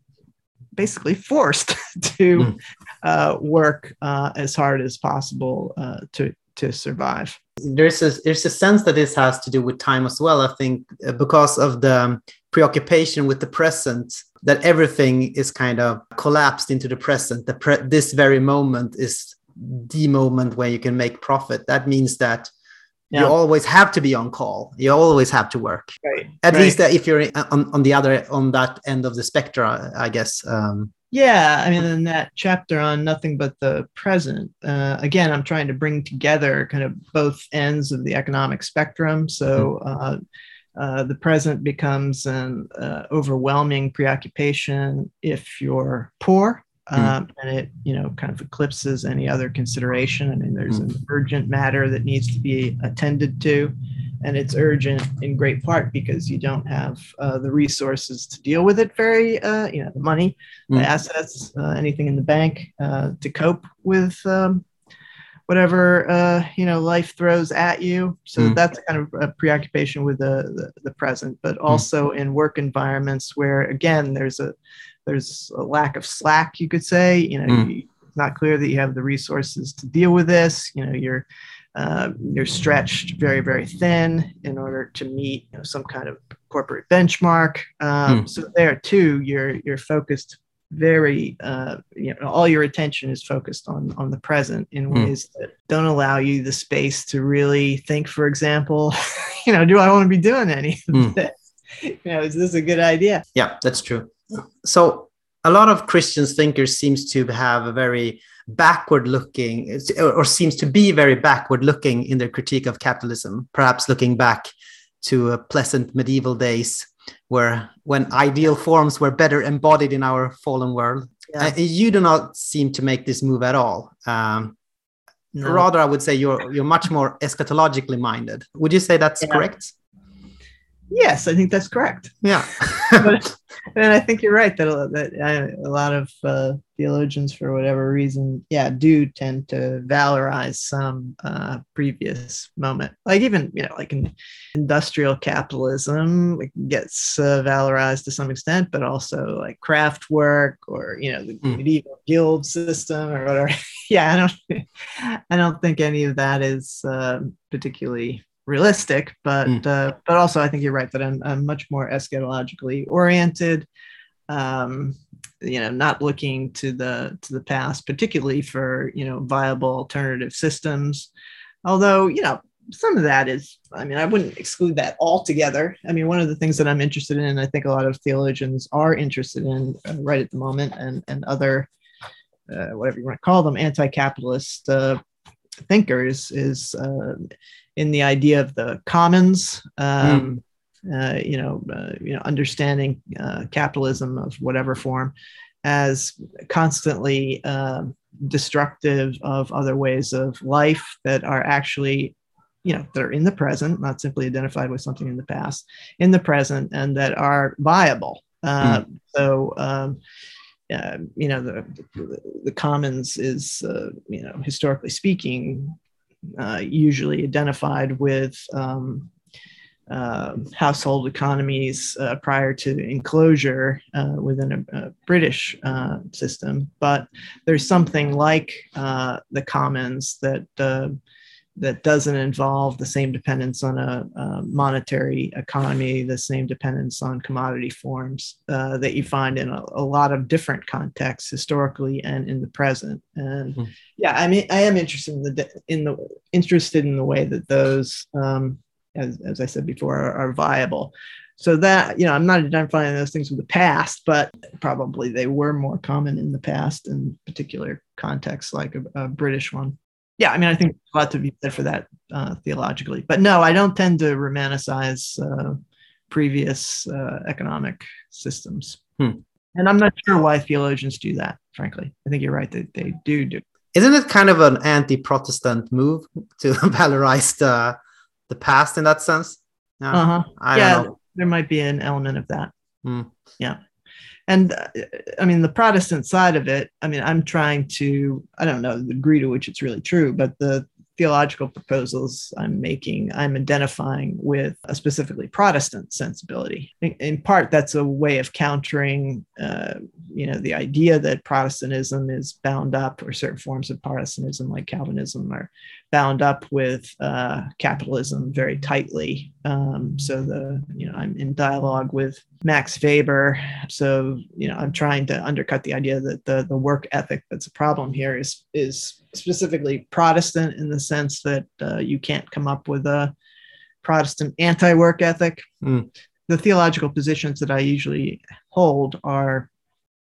basically forced to mm. uh, work uh, as hard as possible uh, to to survive there's a there's a sense that this has to do with time as well i think uh, because of the preoccupation with the present that everything is kind of collapsed into the present the pre- this very moment is the moment where you can make profit that means that yeah. you always have to be on call you always have to work right at right. least if you're on, on the other on that end of the spectrum i guess um, yeah i mean in that chapter on nothing but the present uh, again i'm trying to bring together kind of both ends of the economic spectrum so mm-hmm. uh, uh, the present becomes an uh, overwhelming preoccupation if you're poor hmm. um, mm. and it you know kind of eclipses any other consideration i mean there's mm. an urgent matter that needs to be attended to and it's urgent in great part because you don't have uh, the resources to deal with it very uh, you know the money mm. the assets uh, anything in the bank to cope with um, whatever uh, you know life throws at you. So mm. that's kind of a preoccupation with the, the, the present, but hmm. also mm. in work environments where again there's a there's a lack of slack, you could say. You know, mm. you, it's not clear that you have the resources to deal with this. You know, you're uh, you're stretched very very thin in order to meet you know, some kind of corporate benchmark. Um, mm. So there too, you're you're focused very uh, you know all your attention is focused on on the present in mm. ways that don't allow you the space to really think for example you know do i want to be doing any of mm. this you know is this a good idea yeah that's true so a lot of christian thinkers seems to have a very backward looking or seems to be very backward looking in their critique of capitalism perhaps looking back to a pleasant medieval days where when ideal forms were better embodied in our fallen world. Yeah. Uh, you do not seem to make this move at all. Um, no. Rather, I would say you're you're much more eschatologically minded. Would you say that's yeah. correct? Yes, I think that's correct. Yeah, but, and I think you're right that that a lot of uh, theologians, for whatever reason, yeah, do tend to valorize some uh, previous moment. Like even you know, like in industrial capitalism gets uh, valorized to some extent, but also like craft work or you know the mm. medieval guild system or whatever. yeah, I don't, I don't think any of that is uh, particularly realistic, but mm. uh, but also I think you're right that I'm, I'm much more eschatologically oriented. Um, you know, not looking to the to the past, particularly for you know viable alternative systems. Although you know some of that is, I mean, I wouldn't exclude that altogether. I mean, one of the things that I'm interested in, and I think a lot of theologians are interested in uh, right at the moment, and and other uh, whatever you want to call them, anti-capitalist uh, thinkers is uh, in the idea of the commons. Um, mm. uh, you know, uh, you know, understanding uh, capitalism of whatever form as constantly um, destructive of other ways of life that are actually you know that are in the present not simply identified with something in the past in the present and that are viable uh, mm. so um, uh, you know the, the, the commons is uh, you know historically speaking uh, usually identified with um, uh, household economies uh, prior to enclosure uh, within a, a British uh, system. But there's something like the commons that that doesn't involve the same dependence on a, a monetary economy, the same dependence on commodity forms uh, that you find in a, a, lot of different contexts historically and in the present. And mm. yeah, I mean, I am interested in the in the interested in the way that those, um, as, as I said before, are, are viable. So that you know, I'm not identifying those things with the past, but probably they were more common in the past in particular contexts, like a, a British one yeah, I mean, I think a lot to be said for that uh, theologically. But no, I don't tend to romanticize uh, previous uh, economic systems. Hmm. And I'm not sure why theologians do that, frankly. I think you're right that they do do. Isn't it kind of an anti-Protestant move to valorize the the past in that sense? No, uh-huh. yeah, there might be an element of that. Hmm. Yeah and uh, i mean the protestant side of it i mean i'm trying to i don't know the degree to which it's really true but the theological proposals I'm making, I'm identifying with a specifically Protestant sensibility. In, in part, that's a way of countering, uh, you know, the idea that Protestantism is bound up, or certain forms of Protestantism, like Calvinism, are bound up with uh, capitalism very tightly. Um, so the, you know, I'm in dialogue with Max Weber. So you know, I'm trying to undercut the idea that the the work ethic that's a problem here is is specifically Protestant in the sense that uh, you can't come up with a Protestant anti work ethic. Mm. The theological positions that I usually hold are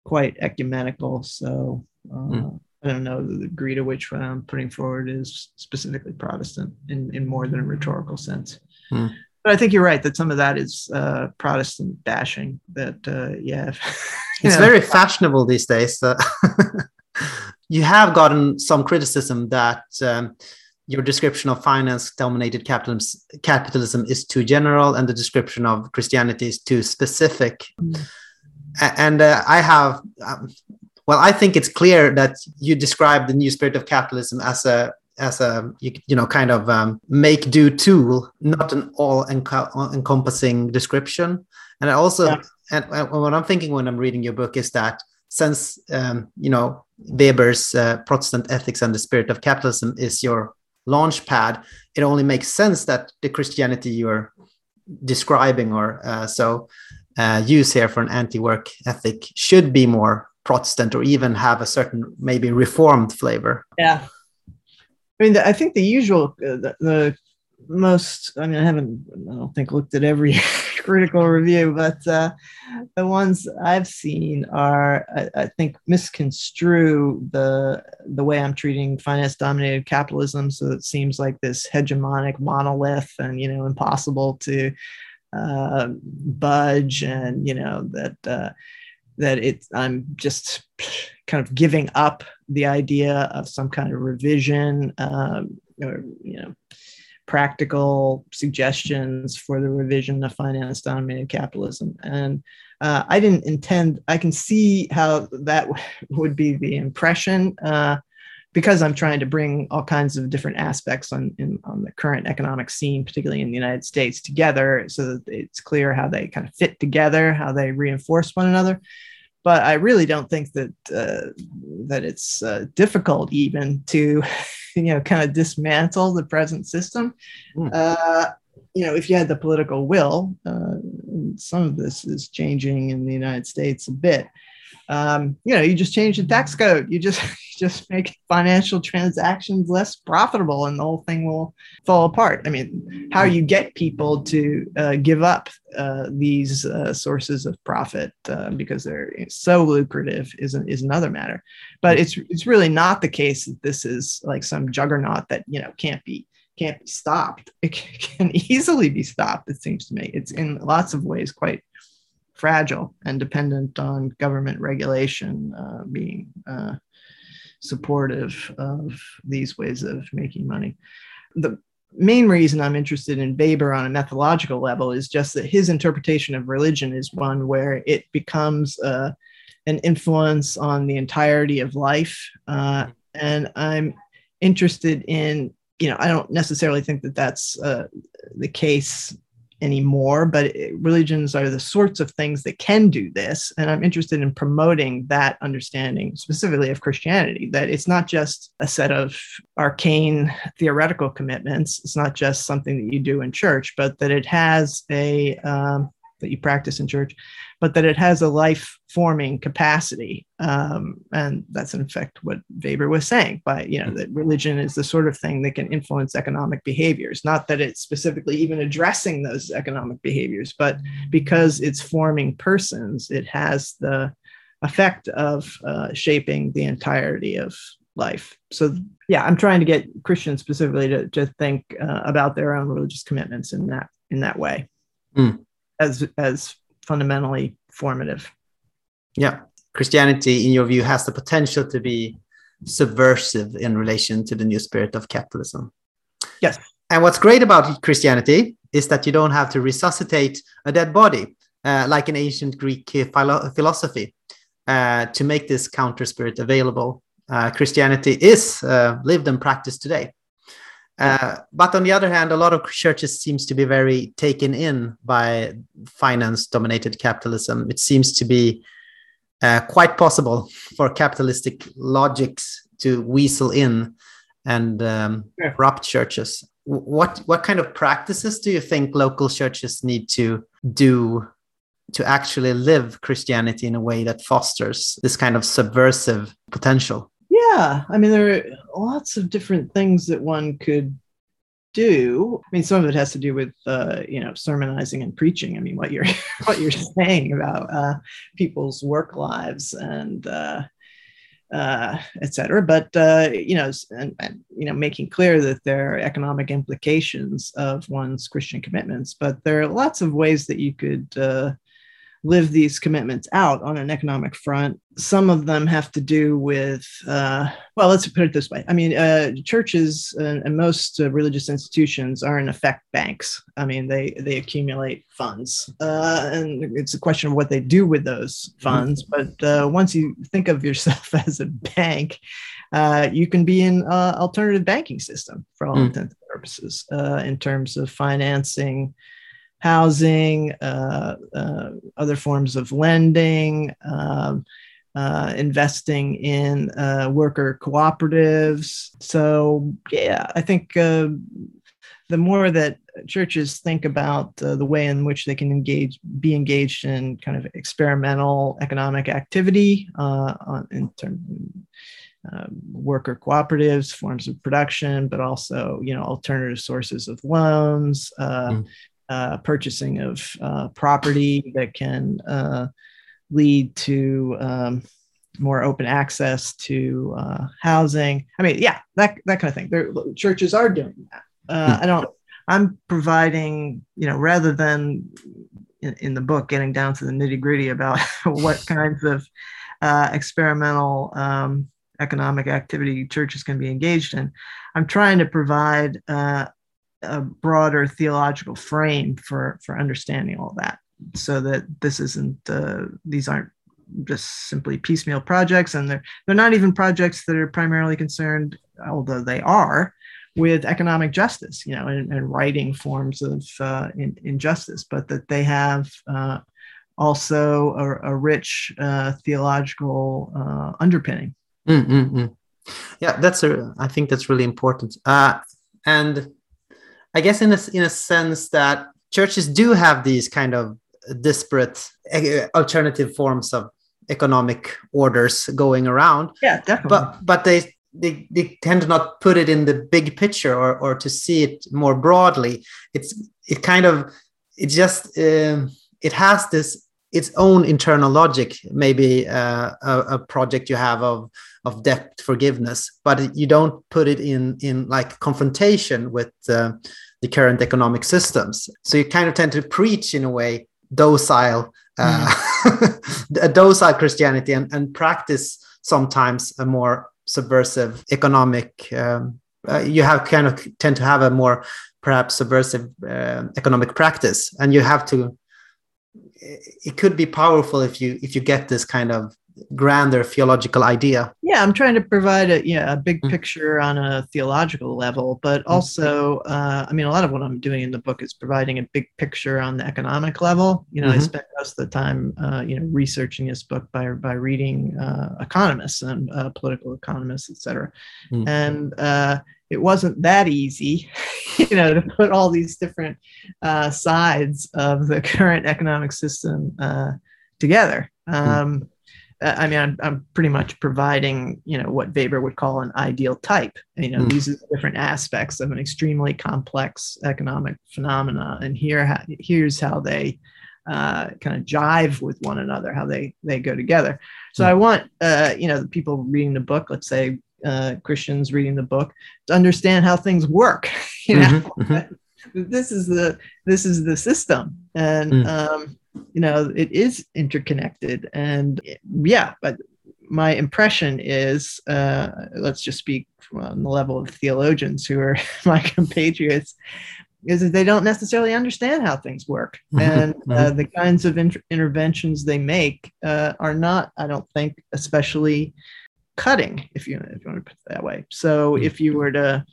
quite ecumenical. So uh, mm. I don't know the degree to which what I'm putting forward is specifically Protestant in, in more than a rhetorical sense. Mm. But I think you're right that some of that is uh, Protestant bashing. That uh, yeah, it's know. very fashionable these days. Uh, you have gotten some criticism that um, your description of finance dominated capitalism, capitalism is too general and the description of Christianity is too specific. Mm. And uh, I have, um, well, I think it's clear that you describe the new spirit of capitalism as a as a you, you know kind of um, make do tool, not an all encompassing description. And I also yeah. and, and what I'm thinking when I'm reading your book is that since um, you know Weber's uh, Protestant Ethics and the Spirit of Capitalism is your launch pad, it only makes sense that the Christianity you're describing or uh, so uh, use here for an anti-work ethic should be more Protestant or even have a certain maybe reformed flavor. Yeah, I mean, I think the usual, uh, the, the, most. I mean, I haven't, I don't think looked at every critical review, but uh, the ones I've seen are, I, I, think, misconstrue the the way I'm treating finance-dominated capitalism. So it seems like this hegemonic monolith, and you know, impossible to uh, budge, and you know that uh, that it's I'm just kind of giving up the idea of some kind of revision um, or you know practical suggestions for the revision of finance dominated capitalism. And uh, i didn't intend i can see how that would be the impression uh, because i'm trying to bring all kinds of different aspects on, in, on the current economic scene particularly in the united states together so that it's clear how they kind of fit together how they reinforce one another. But I really don't think that uh, that it's uh, difficult even to you know kind of dismantle the present system. Mm. Uh, you know, if you had the political will, uh, some of this is changing in the United States a bit um, you know, you just change the tax code. You just just make financial transactions less profitable, and the whole thing will fall apart. I mean, how you get people to uh, give up uh, these uh, sources of profit uh, because they're so lucrative is is another matter. But it's it's really not the case that this is like some juggernaut that you know can't be can't be stopped. It can easily be stopped. It seems to me. It's in lots of ways quite fragile and dependent on government regulation uh, being uh, supportive of these ways of making money. The main reason I'm interested in Weber on a methodological level is just that his interpretation of religion is one where it becomes uh, an influence on the entirety of life. Uh, and I'm interested in, you know, I don't necessarily think that that's uh, the case anymore, but religions are the sorts of things that can do this. And I'm interested in promoting that understanding, specifically of Christianity, that it's not just a set of arcane theoretical commitments, it's not just something that you do in church, but that it has a, um, that you practice in church, but that it has a life forming capacity. Um, and that's in effect what Weber was saying by, you know, that religion is the sort of thing that can influence economic behaviors. Not that it's specifically even addressing those economic behaviors, but because it's forming persons, it has the effect of uh, shaping the entirety of life. So, yeah, I'm trying to get Christians specifically to, to think uh, about their own religious commitments in that in that way. Mm as as fundamentally formative. Yeah, Christianity, in your view, has the potential to be subversive in relation to the new spirit of capitalism. Yes. And what's great about Christianity is that you don't have to resuscitate a dead body uh, like in ancient Greek philo- philosophy uh, to make this counter spirit available. Uh, Christianity is uh, lived and practiced today. Uh, but on the other hand, a lot of churches seems to be very taken in by finance-dominated capitalism. It seems to be uh, quite possible for capitalistic logics to weasel in and um, yeah. corrupt churches. What what kind of practices do you think local churches need to do to actually live Christianity in a way that fosters this kind of subversive potential? Yeah, I mean, there are lots of different things that one could do. I mean, some of it has to do with uh, you know sermonizing and preaching. I mean, what you're what you're saying about uh, people's work lives and uh, uh, etc. But uh, you know, and, and, you know, making clear that there are economic implications of one's Christian commitments. But there are lots of ways that you could uh, live these commitments out on an economic front. Some of them have to do with, uh, well, let's put it this way. I mean, uh, churches and, and most uh, religious institutions are in effect banks. I mean, they they accumulate funds, uh, and it's a question of what they do with those funds. Mm-hmm. But uh, once you think of yourself as a bank, uh, you can be in uh, alternative banking system for all mm. intents and purposes uh, in terms of financing housing, uh, uh, other forms of lending, um, uh, investing in uh, worker cooperatives. So, yeah, I think uh, the more that churches think about uh, the way in which they can engage, be engaged in kind of experimental economic activity in terms uh, worker cooperatives, forms of production, but also you know alternative sources of loans, uh, mm uh, purchasing of uh, property that can uh, lead to um, more open access to uh, housing. I mean, yeah, that that kind of thing. There, churches are doing that. Uh, hmm. I don't. I'm providing, you know, rather than in, in the book getting down to the nitty gritty about what kinds of uh, experimental um, economic activity churches can be engaged in. I'm trying to provide uh, a broader theological frame for for understanding all that so that this isn't uh, these aren't just simply piecemeal projects and they're they're not even projects that are primarily concerned although they are with economic justice you know and, and righting forms of uh, in, injustice but that they have uh, also a, a rich uh, theological uh, underpinning mm-hmm. yeah that's a i think that's really important uh, and I guess in a in a sense that churches do have these kind of disparate uh, alternative forms of economic orders going around. Yeah, definitely. But but they they, they tend to not put it in the big picture or, or to see it more broadly. It's it kind of it just um, it has this its own internal logic. Maybe uh, a, a project you have of of debt forgiveness, but you don't put it in in like confrontation with uh, the current economic systems. So you kind of tend to preach in a way docile, uh, mm. a docile Christianity and, and practice sometimes a more subversive economic. Um, uh, you have kind of tend to have a more perhaps subversive uh, economic practice, and you have to. It could be powerful if you if you get this kind of grander theological idea. Yeah, I'm trying to provide a yeah a big mm. picture on a theological level, but mm. also uh, I mean a lot of what I'm doing in the book is providing a big picture on the economic level. You know, mm-hmm. I spent most of the time uh, you know researching this book by by reading uh, economists and uh, political economists, etc. Mm. And uh, it wasn't that easy, you know, to put all these different uh, sides of the current economic system together. Mm. Um, I mean, I'm, I'm pretty much providing, you know, what Weber would call an ideal type. You know, mm. these are different aspects of an extremely complex economic phenomena, and here, here's how they uh, kind of jive with one another, how they they go together. So mm. I want, uh, you know, the people reading the book, let's say uh, Christians reading the book, to understand how things work. You know, mm-hmm, mm-hmm. this is the this is the system, and mm. um, you know it is interconnected and yeah but my impression is uh, let's just speak on the level of theologians who are my compatriots is that they don't necessarily understand how things work mm-hmm. and uh, mm-hmm. the kinds of inter- interventions they make uh, are not i don't think especially cutting if you, if you want to put it that way so mm-hmm. if you were to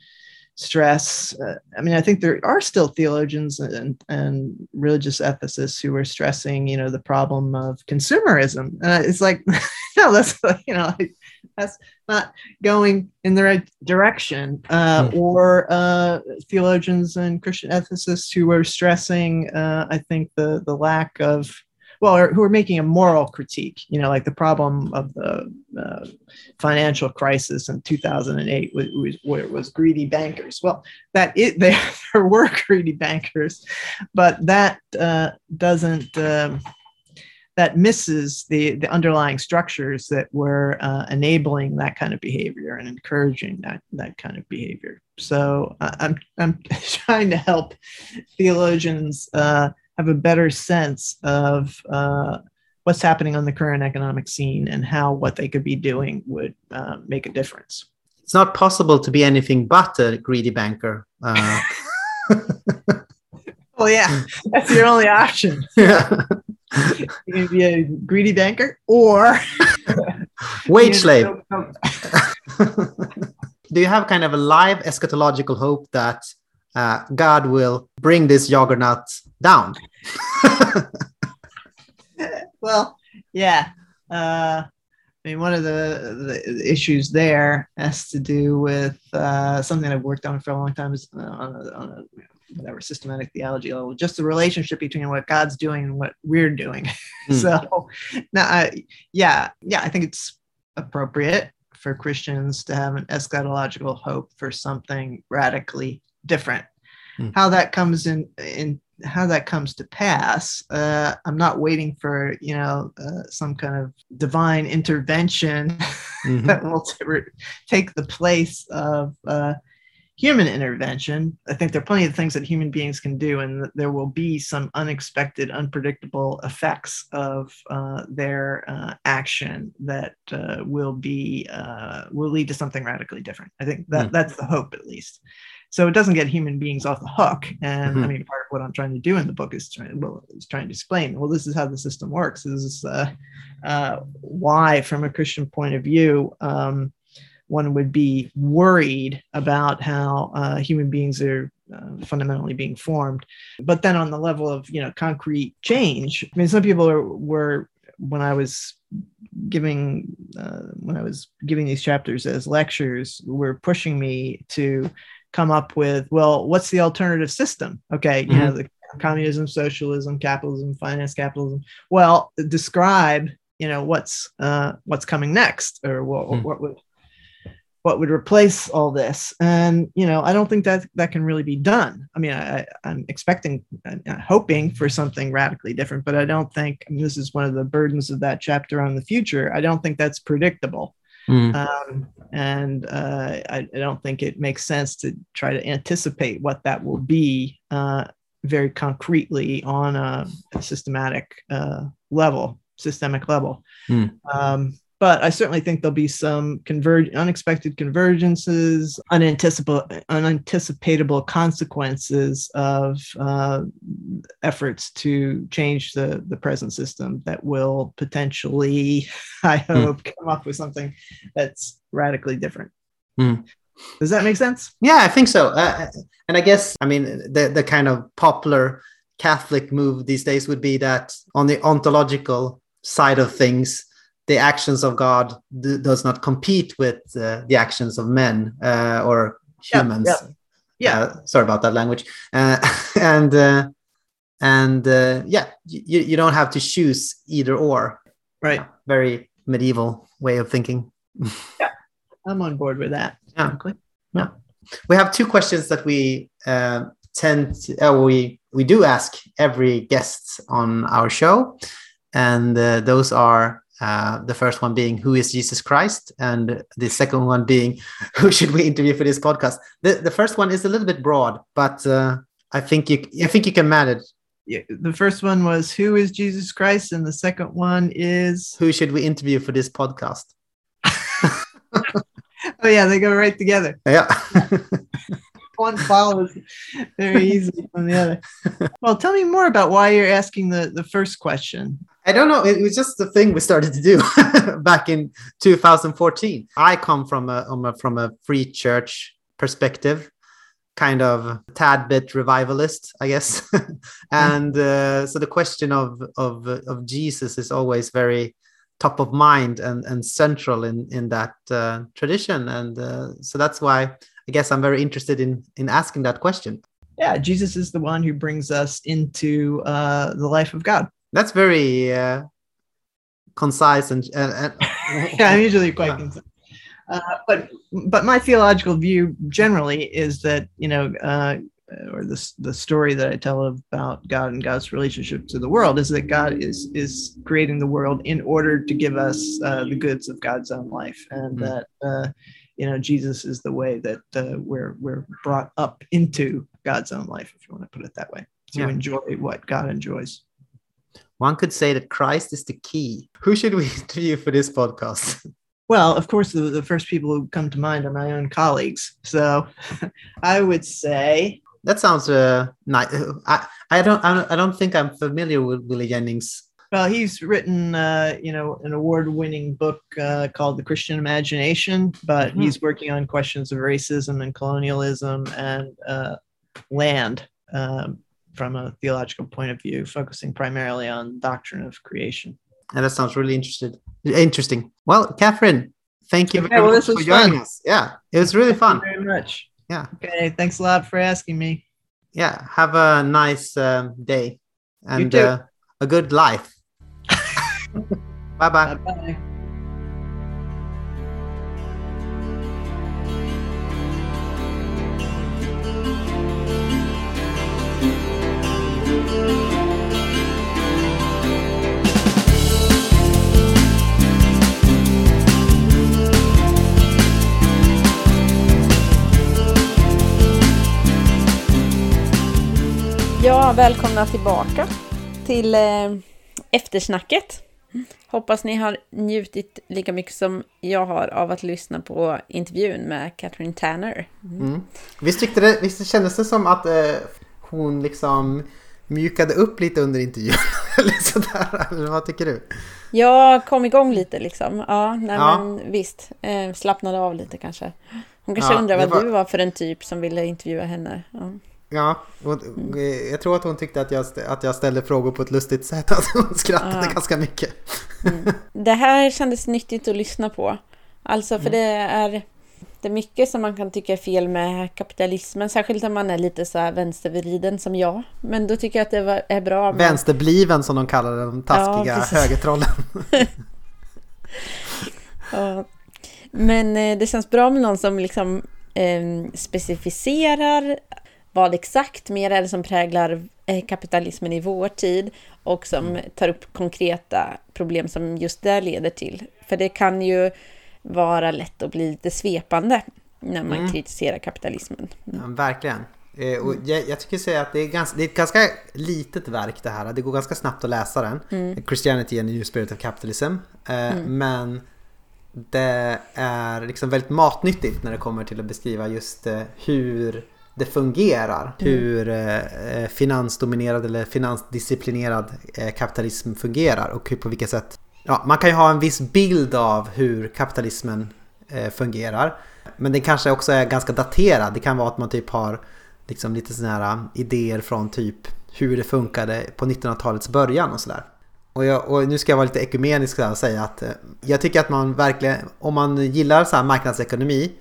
stress. Uh, I mean, I think there are still theologians and, and religious ethicists who are stressing, you know, the problem of consumerism. And it's like, no, that's, you know, that's not going in the right direction. Uh, mm. Or uh, theologians and Christian ethicists who are stressing, uh, I think, the, the lack of well, who are making a moral critique, you know, like the problem of the uh, financial crisis in 2008 was, was, was greedy bankers. Well, that it, there, there were greedy bankers, but that uh, doesn't, um, that misses the, the underlying structures that were uh, enabling that kind of behavior and encouraging that, that kind of behavior. So I'm, I'm trying to help theologians uh, have a better sense of uh, what's happening on the current economic scene and how what they could be doing would uh, make a difference. It's not possible to be anything but a greedy banker. Uh... well, yeah, that's your only option. Yeah. you can be a greedy banker or wage slave. Do you have kind of a live eschatological hope that uh, God will bring this juggernaut down? well, yeah. Uh, I mean, one of the, the issues there has to do with uh, something I've worked on for a long time is uh, on, a, on a whatever systematic theology level, just the relationship between what God's doing and what we're doing. Mm. so, now, I, yeah, yeah, I think it's appropriate for Christians to have an eschatological hope for something radically different. Mm. How that comes in in how that comes to pass, uh, I'm not waiting for you know uh, some kind of divine intervention mm-hmm. that will t- take the place of uh, human intervention. I think there are plenty of things that human beings can do, and there will be some unexpected, unpredictable effects of uh, their uh, action that uh, will be will lead to something radically different. I think that mm. that's the hope, at least so it doesn't get human beings off the hook. And mm-hmm. i mean part of what i'm trying to do in the book is trying well is trying to explain well this is how the system works. This is uh, uh, why from a christian point of view um, one would be worried about how uh, human beings are uh, fundamentally being formed. But then on the level of you know concrete change i mean some people are, were when i was giving uh, when i was giving these chapters as lectures were pushing me to come up with well what's the alternative system okay mm-hmm. you know mm-hmm. the communism socialism capitalism finance capitalism well describe you know what's uh, what's coming next or what, mm-hmm. what would what would replace all this and you know i don't think that that can really be done i mean I, i'm expecting uh, hoping for something radically different but i don't think I mean, this is one of the burdens of that chapter on the future i don't think that's predictable Mm. Um, and uh, I, I, don't think it makes sense to try to anticipate what that will be uh, very concretely on a, a systematic uh, level, systemic level. Mm. Um, but I certainly think there'll be some converge, unexpected convergences, unanticipable, unanticipatable consequences of uh, efforts to change the, the present system that will potentially, I hmm. hope, mm. come up with something that's radically different. Mm. Does that make sense? Yeah, I think so. Uh, and I guess, I mean, the, the kind of popular Catholic move these days would be that on the ontological side of things, the actions of God does not compete with uh, the actions of men uh, or humans. Yeah, yeah. yeah. Uh, sorry about that language. Uh, and uh, and uh, yeah, you, you don't have to choose either or. Right. Very medieval way of thinking. yeah, I'm on board with that. Yeah. Yeah. We have two questions that we tend to, we we do ask every guest on our show, and those are uh, the first one being who is Jesus Christ, and the second one being who should we interview for this podcast. The, the first one is a little bit broad, but uh, I think you I think you can manage. Yeah, the first one was who is Jesus Christ, and the second one is who should we interview for this podcast. oh yeah, they go right together. Yeah. one follows very easily from the other. Well, tell me more about why you're asking the, the first question. I don't know. It was just the thing we started to do back in 2014. I come from a, from a free church perspective, kind of tad bit revivalist, I guess. and uh, so the question of, of of Jesus is always very top of mind and, and central in in that uh, tradition. And uh, so that's why I guess I'm very interested in in asking that question. Yeah, Jesus is the one who brings us into uh, the life of God that's very uh, concise and, and, yeah, I'm usually quite concise. Uh, but but my theological view generally is that you know uh, or the the story that I tell about God and God's relationship to the world is that God is is creating the world in order to give us uh, the goods of God's own life, and mm-hmm. that uh, you know Jesus is the way that uh, we're we're brought up into God's own life, if you want to put it that way, to yeah. enjoy what God enjoys. One could say that Christ is the key. Who should we interview for this podcast? Well, of course, the, the first people who come to mind are my own colleagues. So I would say that sounds uh, nice. I, I don't I don't think I'm familiar with Willie Jennings. Well, he's written, uh, you know, an award-winning book uh, called The Christian Imagination, but mm-hmm. he's working on questions of racism and colonialism and uh, land um, from a theological point of view, focusing primarily on doctrine of creation. And that sounds really interested, interesting. Well, Catherine, thank you very well, much for joining us. Yeah, it was really fun. very much. Yeah. Okay. Thanks a lot for asking me. Yeah. Have a nice um, day and uh, a good life. bye bye. Ja, välkomna tillbaka till eh, eftersnacket. Hoppas ni har njutit lika mycket som jag har av att lyssna på intervjun med Catherine Tanner. Mm. Mm. Visst, tyckte det, visst kändes det som att eh, hon liksom mjukade upp lite under intervjun? eller sådär, eller vad tycker du? Jag kom igång lite liksom. Ja, nej, ja. men visst. Eh, slappnade av lite kanske. Hon kanske ja, undrar vad var... du var för en typ som ville intervjua henne. Ja. Ja, och jag tror att hon tyckte att jag, att jag ställde frågor på ett lustigt sätt. Alltså hon skrattade ja. ganska mycket. Mm. Det här kändes nyttigt att lyssna på. Alltså för mm. det är det är mycket som man kan tycka är fel med kapitalismen, särskilt om man är lite så här vänstervriden som jag. Men då tycker jag att det är bra. Med... Vänsterbliven som de kallar det, de taskiga ja, högertrollen. ja. Men eh, det känns bra med någon som liksom eh, specificerar vad exakt mer är det som präglar eh, kapitalismen i vår tid och som mm. tar upp konkreta problem som just det leder till. För det kan ju vara lätt att bli lite svepande när man mm. kritiserar kapitalismen. Mm. Ja, verkligen. Eh, och mm. jag, jag, tycker säga att det är, ganska, det är ett ganska litet verk det här. Det går ganska snabbt att läsa den. Mm. Christianity and the New Spirit of Capitalism. Eh, mm. Men det är liksom väldigt matnyttigt när det kommer till att beskriva just eh, hur det fungerar. Mm. Hur eh, finansdominerad eller finansdisciplinerad eh, kapitalism fungerar och hur, på vilket sätt. Ja, man kan ju ha en viss bild av hur kapitalismen eh, fungerar. Men den kanske också är ganska daterad. Det kan vara att man typ har liksom lite sådana här idéer från typ hur det funkade på 1900-talets början och sådär. Och, jag, och, nu ska jag vara lite ekumenisk och säga att jag tycker att man verkligen, om man gillar så marknadsekonomi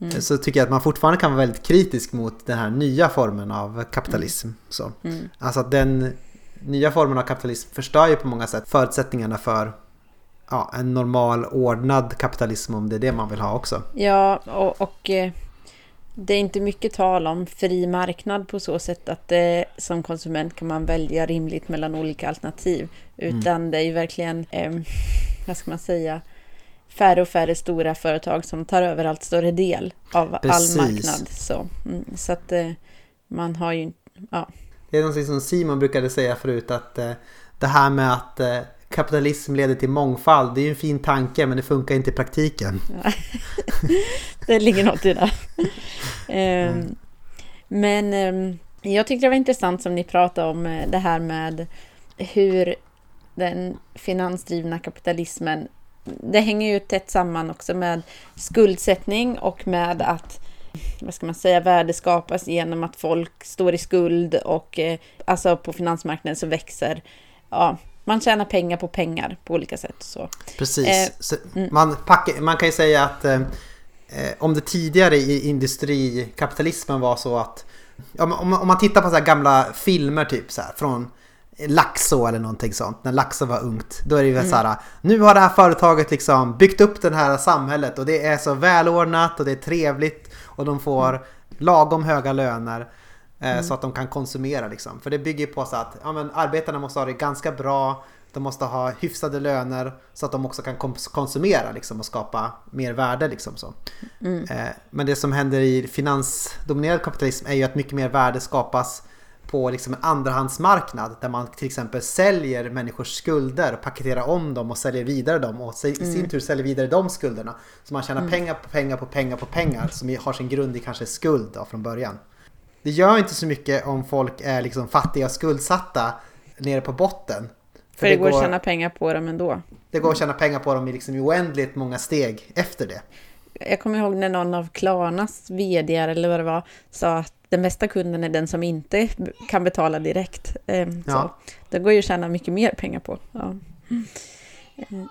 Mm. Så tycker jag att man fortfarande kan vara väldigt kritisk mot den här nya formen av kapitalism. Mm. Så. Mm. Alltså att den nya formen av kapitalism förstör ju på många sätt förutsättningarna för ja, en normal ordnad kapitalism om det är det man vill ha också. Ja, och, och eh, det är inte mycket tal om fri marknad på så sätt att det, som konsument kan man välja rimligt mellan olika alternativ. Mm. Utan mm. det är ju verkligen, eh, vad ska man säga, färre och färre stora företag som tar över allt större del av Precis. all marknad. Så, mm, så att eh, man har ju, ja. Det är någonting som Simon brukade säga förut att eh, det här med att eh, kapitalism leder till mångfald, det är ju en fin tanke men det funkar inte i praktiken. det ligger något i det. Ehm, mm. Men ehm, jag tyckte det var intressant som ni pratade om det här med hur den finansdrivna kapitalismen det hänger ju tätt samman också med skuldsättning och med att vad ska man säga, värde skapas genom att folk står i skuld och eh, alltså på finansmarknaden så växer, ja, man tjänar pengar på pengar på olika sätt. Så. Precis. Eh, så mm. man, pack, man kan ju säga att eh, eh, om det tidigare i industrikapitalismen var så att om, om, man tittar på så gamla filmer typ så här, från Laxå eller någonting sånt, när Laxå var ungt. Då är det ju mm. så här, nu har det här företaget liksom byggt upp det här samhället och det är så välordnat och det är trevligt och de får mm. lagom höga löner eh, mm. så att de kan konsumera liksom. För det bygger på så att ja, men arbetarna måste ha det ganska bra, de måste ha hyfsade löner så att de också kan konsumera liksom, och skapa mer värde. Liksom, så. Mm. Eh, men det som händer i finansdominerad kapitalism är ju att mycket mer värde skapas på liksom en andrahandsmarknad där man till exempel säljer människors skulder, paketerar om dem och säljer vidare dem och i sin mm. tur säljer vidare de skulderna. Så man tjänar mm. pengar på pengar på pengar på pengar som har sin grund i kanske skuld då, från början. Det gör inte så mycket om folk är liksom fattiga och skuldsatta nere på botten. För, För det, det går att tjäna pengar på dem ändå. Det går att tjäna pengar på dem i liksom oändligt många steg efter det. Jag kommer ihåg när någon av Klarnas vd eller vad det var sa att den bästa kunden är den som inte kan betala direkt. Så ja. Det går ju att tjäna mycket mer pengar på. Ja. Mm.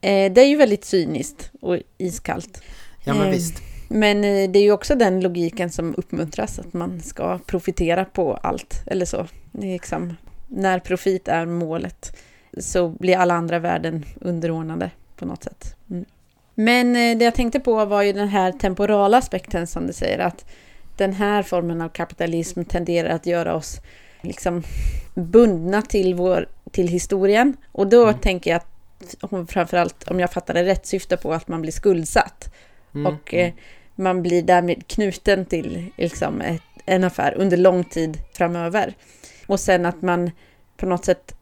Eh, det är ju väldigt cyniskt och iskallt. Ja, men ehm, visst. Men eh, det är ju också den logiken som uppmuntras, att man ska profitera på allt, eller så. Liksom, när profit är målet så blir alla andra värden underordnade på något sätt. Mm. Men eh, det jag tänkte på var ju den här temporala aspekten som du säger, att den här formen av kapitalism tenderar att göra oss liksom bundna till, vår, till historien. Och då mm. tänker jag att framförallt, om jag fattar det rätt, syftar på att man blir skuldsatt. Mm. Och eh, man blir därmed knuten till liksom, ett, en affär under lång tid framöver. Och sen att man på något sätt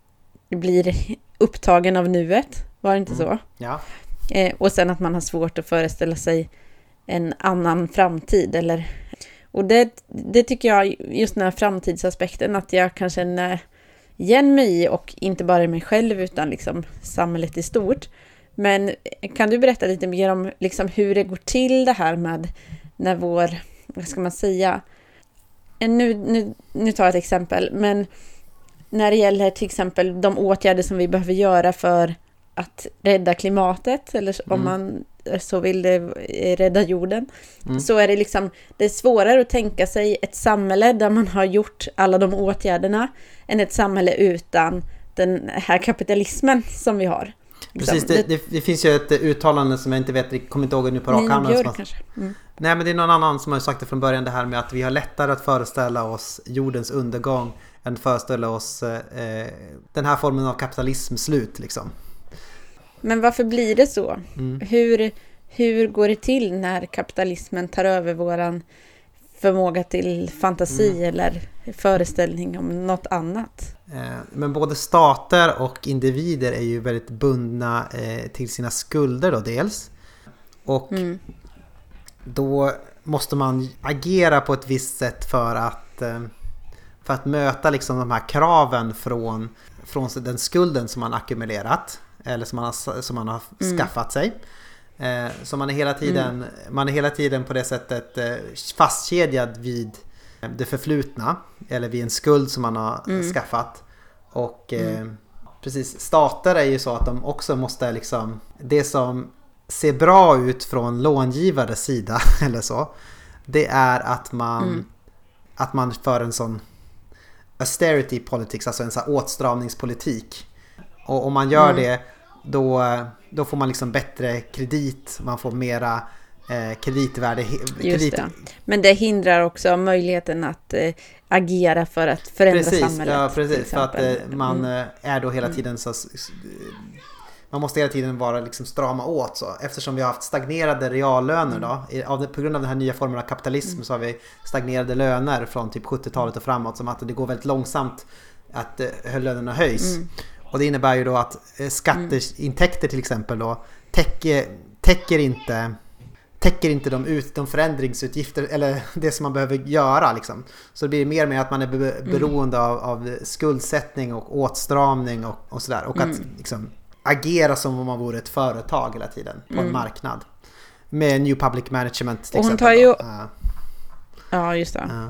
blir upptagen av nuet, var det inte mm. så? Ja. Eh, och sen att man har svårt att föreställa sig en annan framtid. Eller, och det, det tycker jag, just den här framtidsaspekten, att jag kan känna igen mig i och inte bara mig själv utan liksom samhället i stort. Men kan du berätta lite mer om liksom hur det går till det här med när vår, vad ska man säga, nu, nu, nu tar jag ett exempel, men när det gäller till exempel de åtgärder som vi behöver göra för att rädda klimatet, eller mm. om man så vill det rädda jorden, mm. så är det liksom, det är svårare att tänka sig ett samhälle där man har gjort alla de åtgärderna, än ett samhälle utan den här kapitalismen som vi har. Liksom. Precis, det, det, det, finns ju ett uttalande som jag inte vet, kommer inte ihåg nu på rak arm. Mm. Nej men det är någon annan som har sagt det från början det här med att vi har lättare att föreställa oss jordens undergång än föreställa oss eh, den här formen av kapitalism slut liksom. Men varför blir det så? Mm. Hur, hur går det till när kapitalismen tar över våran förmåga till fantasi mm. eller föreställning om något annat? Eh, men både stater och individer är ju väldigt bundna eh, till sina skulder då dels. Och mm. då måste man agera på ett visst sätt för att, eh, för att möta liksom de här kraven från, från den skulden som man ackumulerat. Eller som man har, som man har mm. skaffat sig. Så man är, hela tiden, mm. man är hela tiden på det sättet fastkedjad vid det förflutna. Eller vid en skuld som man har mm. skaffat. Och mm. eh, precis, stater är ju så att de också måste liksom... Det som ser bra ut från långivares sida eller så. Det är att man, mm. att man för en sån austerity politics, alltså en sån åtstramningspolitik. Och om man gör mm. det då, då får man liksom bättre kredit, man får mera eh, kreditvärde. Kredit... Det. Men det hindrar också möjligheten att eh, agera för att förändra precis, samhället. Ja, precis. För att eh, man mm. Eh, är då hela mm. tiden så... Man måste hela tiden vara liksom strama åt så. Eftersom vi har haft stagnerade reallöner mm. då. På grund av den här nya formen av kapitalism mm. så har vi stagnerade löner från typ 70-talet och framåt. Som att det går väldigt långsamt att eh, lönerna höjs. Mm. Och det innebär ju då att skatteintäkter till exempel då täcker, täcker inte täcker inte de ut de förändringsutgifter eller det som man behöver göra. Liksom. Så det blir mer med att man är be mm. beroende mm. av, av, skuldsättning och åtstramning och, och sådär. Och mm. att liksom, agera som om man vore ett företag hela tiden på mm. en marknad. Med New Public Management till och hon exempel. Tar ju... Uh. Ja, just det. Uh.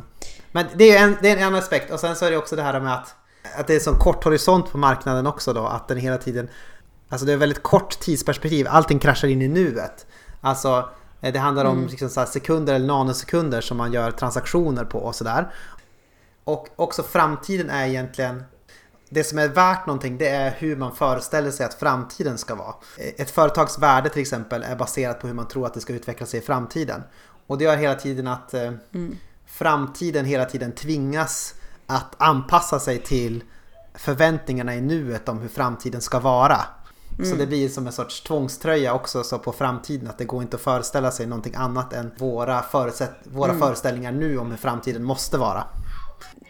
Men det är, en, det är en aspekt. Och sen så är det också det här med att, att det är sån kort horisont på marknaden också då. Att den hela tiden... Alltså det är väldigt kort tidsperspektiv. Allting kraschar in i nuet. Alltså Eh, det handlar om mm. liksom så sekunder eller nanosekunder som man gör transaktioner på och sådär. Och också framtiden är egentligen det som är värt någonting det är hur man föreställer sig att framtiden ska vara. Eh, ett företags värde till exempel är baserat på hur man tror att det ska utveckla sig i framtiden. Och det gör hela tiden att eh, mm. framtiden hela tiden tvingas att anpassa sig till förväntningarna i nuet om hur framtiden ska vara. Mm. Så det blir som en sorts tvångströja också så på framtiden att det går inte att föreställa sig någonting annat än våra, förutsätt våra mm. föreställningar nu om hur framtiden måste vara.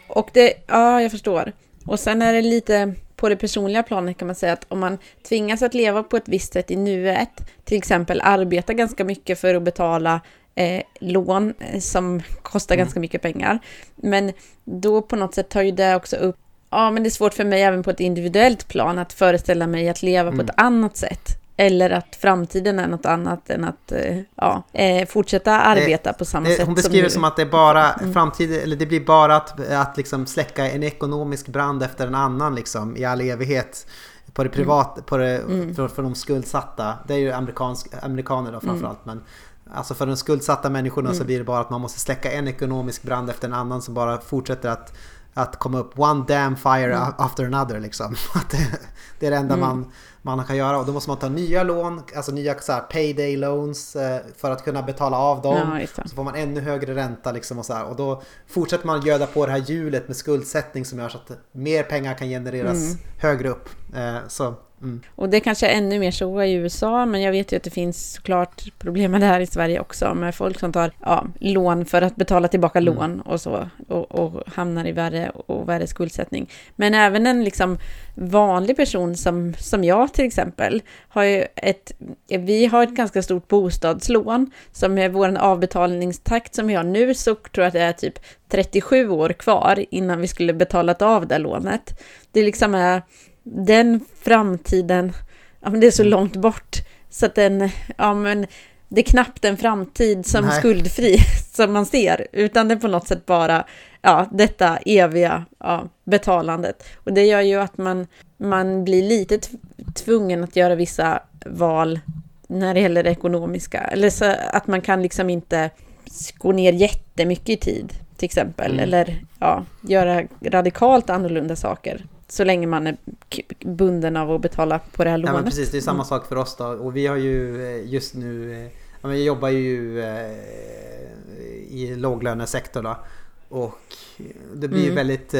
Och det, ja jag förstår. Och sen är det lite på det personliga planet kan man säga att om man tvingas att leva på ett visst sätt i nuet, till exempel arbeta ganska mycket för att betala eh, lån eh, som kostar mm. ganska mycket pengar, men då på något sätt tar ju det också upp Ja, men det är svårt för mig även på ett individuellt plan att föreställa mig att leva mm. på ett annat sätt. Eller att framtiden är något annat än att eh, ja, eh, fortsätta arbeta det, på samma det, sätt Hon beskriver som, som att det är bara mm. framtid, eller det blir bara att, att liksom släcka en ekonomisk brand efter en annan liksom i all evighet. På det mm. privata, mm. på det, mm. för, för de skuldsatta. Det är ju amerikansk, amerikaner då mm. framförallt. Men Alltså för de skuldsatta människorna mm. så blir det bara att man måste släcka en ekonomisk brand efter en annan som bara fortsätter att, att komma upp. One damn fire mm. after another liksom. Det är det enda mm. man, man kan göra och då måste man ta nya lån, alltså nya så här, payday loans eh, för att kunna betala av dem. Ja, så får man ännu högre ränta liksom och så här. Och då fortsätter man göda på det här hjulet med skuldsättning som gör så att mer pengar kan genereras mm. högre upp. Eh, så Mm. Och det kanske är ännu mer så i USA, men jag vet ju att det finns såklart problem med det här i Sverige också, med folk som tar ja, lån för att betala tillbaka mm. lån och så, och, och, hamnar i värre och värre skuldsättning. Men även en liksom vanlig person som, som jag till exempel, har ju ett, vi har ett ganska stort bostadslån, som är vår avbetalningstakt som vi har nu, så tror jag att det är typ 37 år kvar innan vi skulle betalat av det lånet. Det liksom är den framtiden, ja men det är så mm. långt bort så att den, ja men det är knappt en framtid som Nej. skuldfri som man ser, utan det är på något sätt bara ja, detta eviga ja, betalandet. Och det gör ju att man, man blir lite tvungen att göra vissa val när det gäller det ekonomiska. Eller så att man kan liksom inte gå ner jättemycket i tid, till exempel. Mm. Eller ja, göra radikalt annorlunda saker så länge man är bunden av att betala på det här lånet. Ja, men precis, det är samma mm. sak för oss då. Och vi har ju eh, just nu, eh, ja, vi jobbar ju eh, i låglönesektor då. Och det blir mm. väldigt,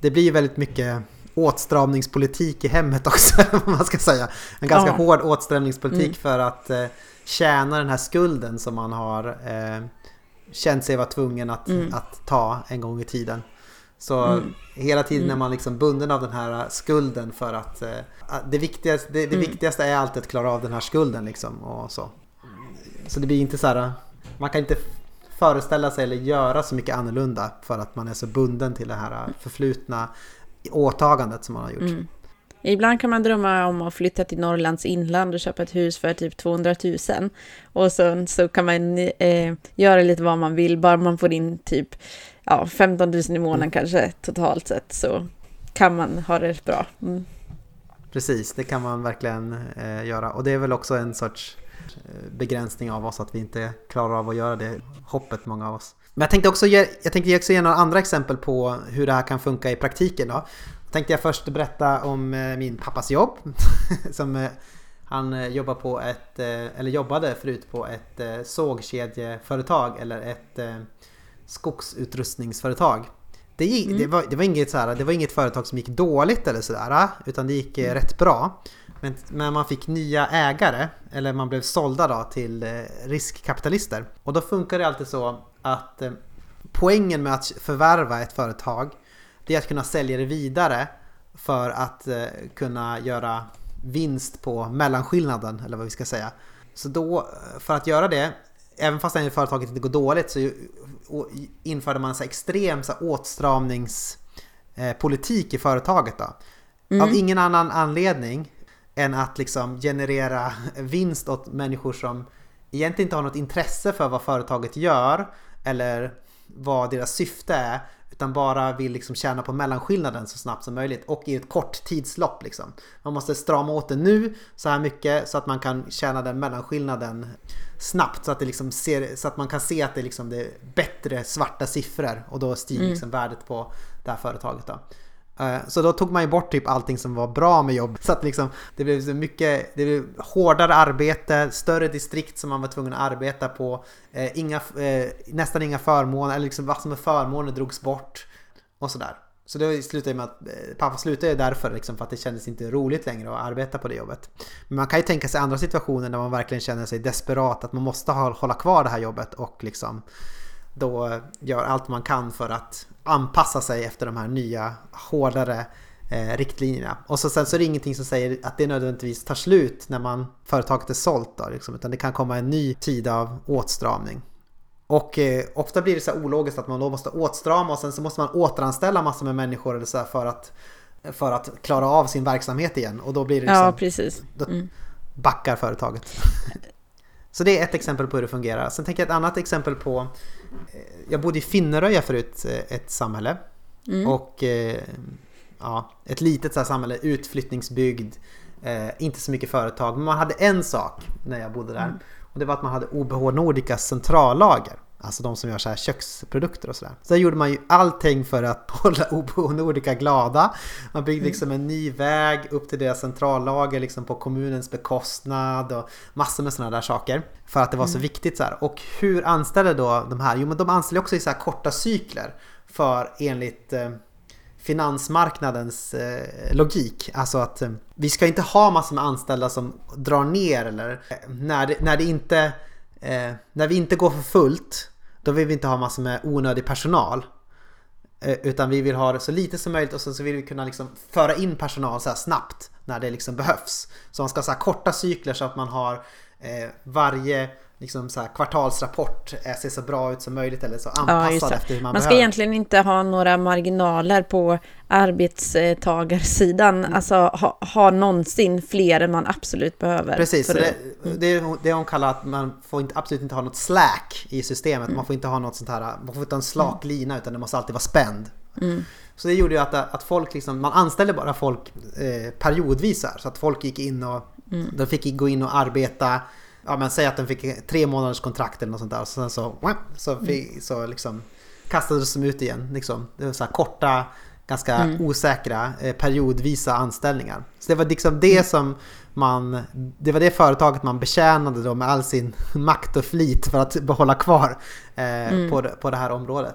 det blir väldigt mycket åtstramningspolitik i hemmet också, om man ska säga. En ganska ja. hård åtstramningspolitik mm. för att tjäna den här skulden som man har känt sig vara tvungen att, mm. att ta en gång i tiden. Så mm. hela tiden mm. är man liksom bunden av den här skulden för att uh, det, viktigaste, det, det mm. viktigaste är alltid att klara av den här skulden liksom och så. Så det blir inte så här, man kan inte föreställa sig eller göra så mycket annorlunda för att man är så bunden till det här förflutna åtagandet som man har gjort. Mm. Ibland kan man drömma om att flytta till Norrlands inland och köpa ett hus för typ 200 000. Och sen så kan man eh, göra lite vad man vill, bara man får in typ ja, 15 000 i månaden mm. kanske totalt sett så kan man ha det bra. Mm. Precis, det kan man verkligen eh, göra. Och det är väl också en sorts eh, begränsning av oss att vi inte klarar av att göra det hoppet, många av oss. Men jag tänkte också ge, jag tänkte också ge några andra exempel på hur det här kan funka i praktiken. Då. Tänkte jag först berätta om eh, min pappas jobb. som eh, han jobbar på ett, eller jobbade förut på ett sågkedjeföretag eller ett skogsutrustningsföretag. Det, gick, mm. det, var, det, var inget så här, det var inget företag som gick dåligt eller sådär, utan det gick mm. rätt bra. Men, men man fick nya ägare, eller man blev sålda då till eh, riskkapitalister. Och då funkar det alltid så att eh, poängen med att förvärva ett företag, det är att kunna sälja det vidare för att kunna göra vinst på mellanskillnaden, eller vad vi ska säga. Så då, för att göra det, även fast företaget inte går dåligt så införde man så extrem så åtstramningspolitik i företaget. Då. Mm. Av ingen annan anledning än att liksom generera vinst åt människor som egentligen inte har något intresse för vad företaget gör eller vad deras syfte är utan bara vill liksom tjäna på mellanskillnaden så snabbt som möjligt och i ett kort tidslopp. Liksom. Man måste strama åt det nu så här mycket så att man kan tjäna den mellanskillnaden snabbt så att, det liksom ser, så att man kan se att det, liksom, det är bättre svarta siffror och då stiger mm. liksom värdet på det här företaget. Då. Eh, så då tog man ju bort typ allting som var bra med jobb. Så att liksom, det blev så mycket det blev hårdare arbete, större distrikt som man var tvungen att arbeta på. Eh, inga, eh, nästan inga förmåner, eller liksom vad som är förmåner drogs bort. Och sådär. Så det slutade med att eh, pappa slutade därför, liksom, för att det kändes inte roligt längre att arbeta på det jobbet. Men man kan ju tänka sig andra situationer där man verkligen känner sig desperat, att man måste hålla kvar det här jobbet och liksom då gör allt man kan för att anpassa sig efter de här nya hårdare eh, riktlinjerna. Och så, sen så är det ingenting som säger att det nödvändigtvis tar slut när man, företaget är sålt då, liksom, utan det kan komma en ny tid av åtstramning. Och eh, ofta blir det så här ologiskt att man då måste åtstrama och sen så måste man återanställa massor med människor eller så för, att, för att klara av sin verksamhet igen. Och då blir det liksom, Ja, precis. Mm. Då backar företaget. så det är ett exempel på hur det fungerar. Sen tänker jag ett annat exempel på Jag bodde i Finneröja förut, eh, ett samhälle. Mm. Och eh, ja, ett litet så samhälle, utflyttningsbygd. Eh, inte så mycket företag, men man hade en sak när jag bodde där. Mm. Och det var att man hade OBH Nordicas centrallager. Alltså de som gör så här köksprodukter och sådär. Så där gjorde man ju allting för att hålla OBH Nordica glada. Man byggde mm. liksom en ny väg upp till deras centrallager liksom på kommunens bekostnad och massor med sådana där saker. För att det var så mm. viktigt så här. Och hur anställde då de här? Jo men de anställde också i så här korta cykler. För enligt eh, finansmarknadens eh, logik. Alltså att eh, vi ska inte ha massor med anställda som drar ner eller eh, när det, när det inte eh, när vi inte går för fullt då vill vi inte ha massor med onödig personal. Eh, utan vi vill ha det så lite som möjligt och så, så vill vi kunna liksom föra in personal så snabbt när det liksom behövs. Så man ska ha korta cykler så att man har eh, varje liksom så här, kvartalsrapport ser så bra ut som möjligt eller så anpassad ja, efter hur man, man ska behöver. egentligen inte ha några marginaler på arbetstagarsidan, mm. alltså ha, ha någonsin fler än man absolut behöver. Precis, det, det, det, är det hon kallar att man får inte, absolut inte ha något slack i systemet, mm. man får inte ha något sånt här, man får inte ha en slak mm. lina utan det måste alltid vara spänd. Mm. Så det gjorde ju att, att folk liksom, man anställde bara folk eh, periodvis här, så att folk gick in och mm. de fick gå in och arbeta ja men säg att den fick tre månaders kontrakt eller något sånt där. Och sen så, så, fick, så liksom kastades de ut igen. Liksom. Det var så här korta, ganska mm. osäkra, eh, periodvisa anställningar. Så det var liksom det mm. som man, det var det företaget man betjänade då med all sin makt och flit för att behålla kvar eh, mm. på, på det här området.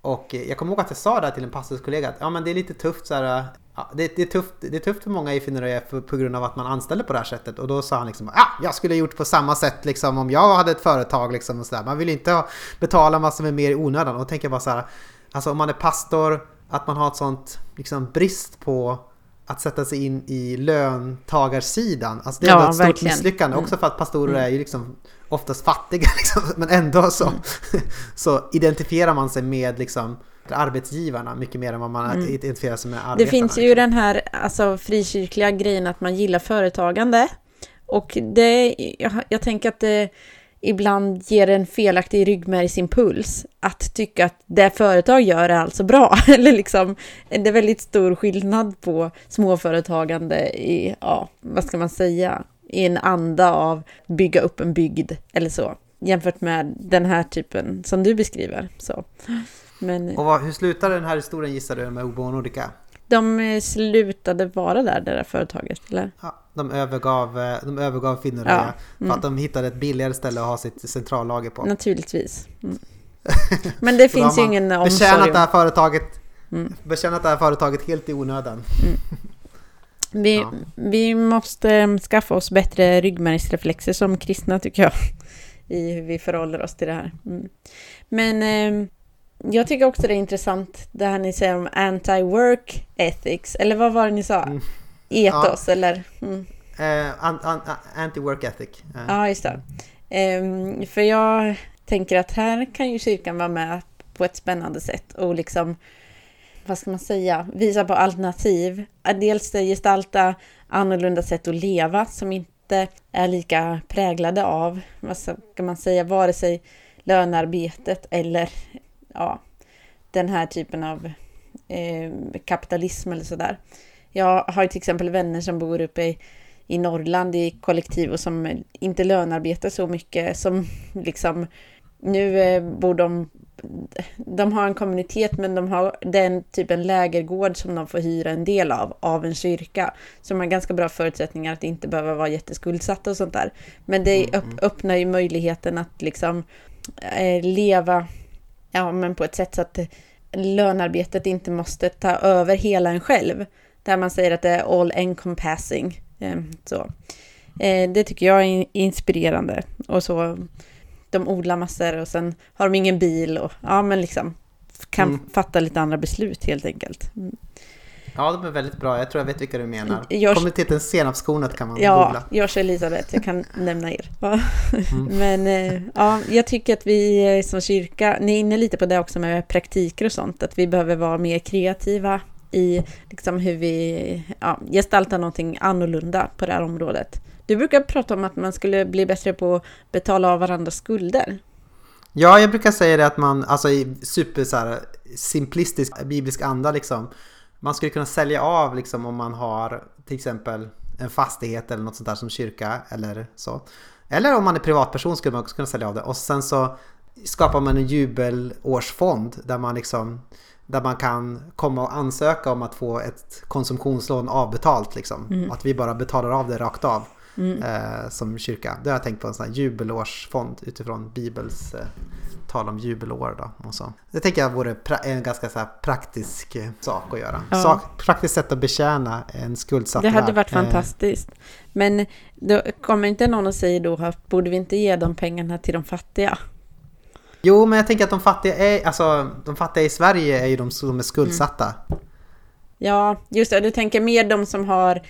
Och jag kommer ihåg att jag sa det till en pastorskollega att ja, men det är lite tufft så här, ja, det, det, är tufft, det är tufft för många i Finneröja på grund av att man anställer på det här sättet. Och då sa han liksom ja, jag skulle ha gjort på samma sätt liksom om jag hade ett företag liksom och så där. Man vill inte ha, betala massor med mer i onödan. Och tänker jag bara så här, alltså om man är pastor, att man har ett sånt liksom brist på att sätta sig in i löntagarsidan. Alltså det är ja, ett stort verkligen. misslyckande. Också för att pastorer mm. är ju liksom oftast fattiga. Liksom. Men ändå så, mm. så identifierar man sig med liksom arbetsgivarna mycket mer än vad man mm. identifierar sig med arbetarna. Det finns ju den här alltså, frikyrkliga grejen att man gillar företagande. Och det, jag, jag tänker att det ibland ger en felaktig ryggmärgsimpuls att tycka att det företag gör är alltså bra. Eller liksom, det är väldigt stor skillnad på småföretagande i, ja, vad ska man säga, i en anda av bygga upp en bygd eller så. Jämfört med den här typen som du beskriver. Så. Men, och vad, hur slutade den här historien gissar du med Obo och Nordica? De eh, slutade vara där, det där företaget, eller? Ja, de övergav, eh, de övergav Finneröja ja, för mm. att de hittade ett billigare ställe att ha sitt centrallager på. Naturligtvis. Mm. Men det finns ju ingen omsorg. Betjänat det här företaget, mm. betjänat det här företaget helt i onödan. Mm. Vi, ja. vi måste skaffa oss bättre ryggmärgsreflexer som kristna tycker jag. I hur vi förhåller oss till det här. Mm. Men eh, jag tycker också det är intressant det här ni säger om anti-work ethics. Eller vad var det ni sa? Mm. Etos ja. eller? Mm. Uh, anti-work ethic. Uh. Ja, just det. Um, för jag tänker att här kan ju kyrkan vara med på ett spännande sätt och liksom vad ska man säga, visa på alternativ. Dels gestalta annorlunda sätt att leva som inte är lika präglade av, vad ska man säga, vare sig lönearbetet eller ja, den här typen av eh, kapitalism eller sådär. Jag har till exempel vänner som bor uppe i, i Norrland i kollektiv och som inte lönearbetar så mycket som liksom nu eh, bor de de har en kommunitet men de har den typen lägergård som de får hyra en del av, av en kyrka. Så de har ganska bra förutsättningar att inte behöva vara jätteskuldsatta och sånt där. Men det mm, mm. öppnar ju möjligheten att liksom eh, leva ja, men på ett sätt så att lönarbetet inte måste ta över hela en själv. Där man säger att det är all encompassing. Ehm, så. Eh, det tycker jag är inspirerande. Och så, de odlar massor och sen har de ingen bil och ja, men liksom kan mm. fatta lite andra beslut helt enkelt. Ja, de är väldigt bra. Jag tror jag vet vilka du menar. Jag... Kommuniteten Senapskornet kan man ja, googla. Ja, Josh Elisabeth, jag kan nämna er. Mm. Men eh, ja, jag tycker att vi som kyrka, ni är inne lite på det också med praktiker och sånt, att vi behöver vara mer kreativa i liksom hur vi ja, gestaltar någonting annorlunda på det här området. Du brukar prata om att man skulle bli bättre på att betala av varandras skulder. Ja, jag brukar säga det att man, alltså i super så här, simplistisk biblisk anda liksom, man skulle kunna sälja av liksom om man har till exempel en fastighet eller något sånt där som kyrka eller så. Eller om man är privatperson skulle man också kunna sälja av det och sen så skapar man en jubelårsfond där man liksom där man kan komma och ansöka om att få ett konsumtionslån avbetalt liksom. Mm. Att vi bara betalar av det rakt av mm. eh, som kyrka. Det har jag tänkt på en sån här jubelårsfond utifrån Bibels eh, tal om jubelår. Då, och så. Det tänker jag vore en ganska så praktisk eh, sak att göra. Ja. Sak, praktiskt sätt att betjäna en skuldsatt Det hade varit eh. fantastiskt. Men då kommer inte någon och säger då att borde vi inte ge de pengarna till de fattiga? Jo, men jag tänker att de fattiga, är, alltså, de fattiga i Sverige är ju de som är skuldsatta. Mm. Ja, just det. Du tänker mer de som har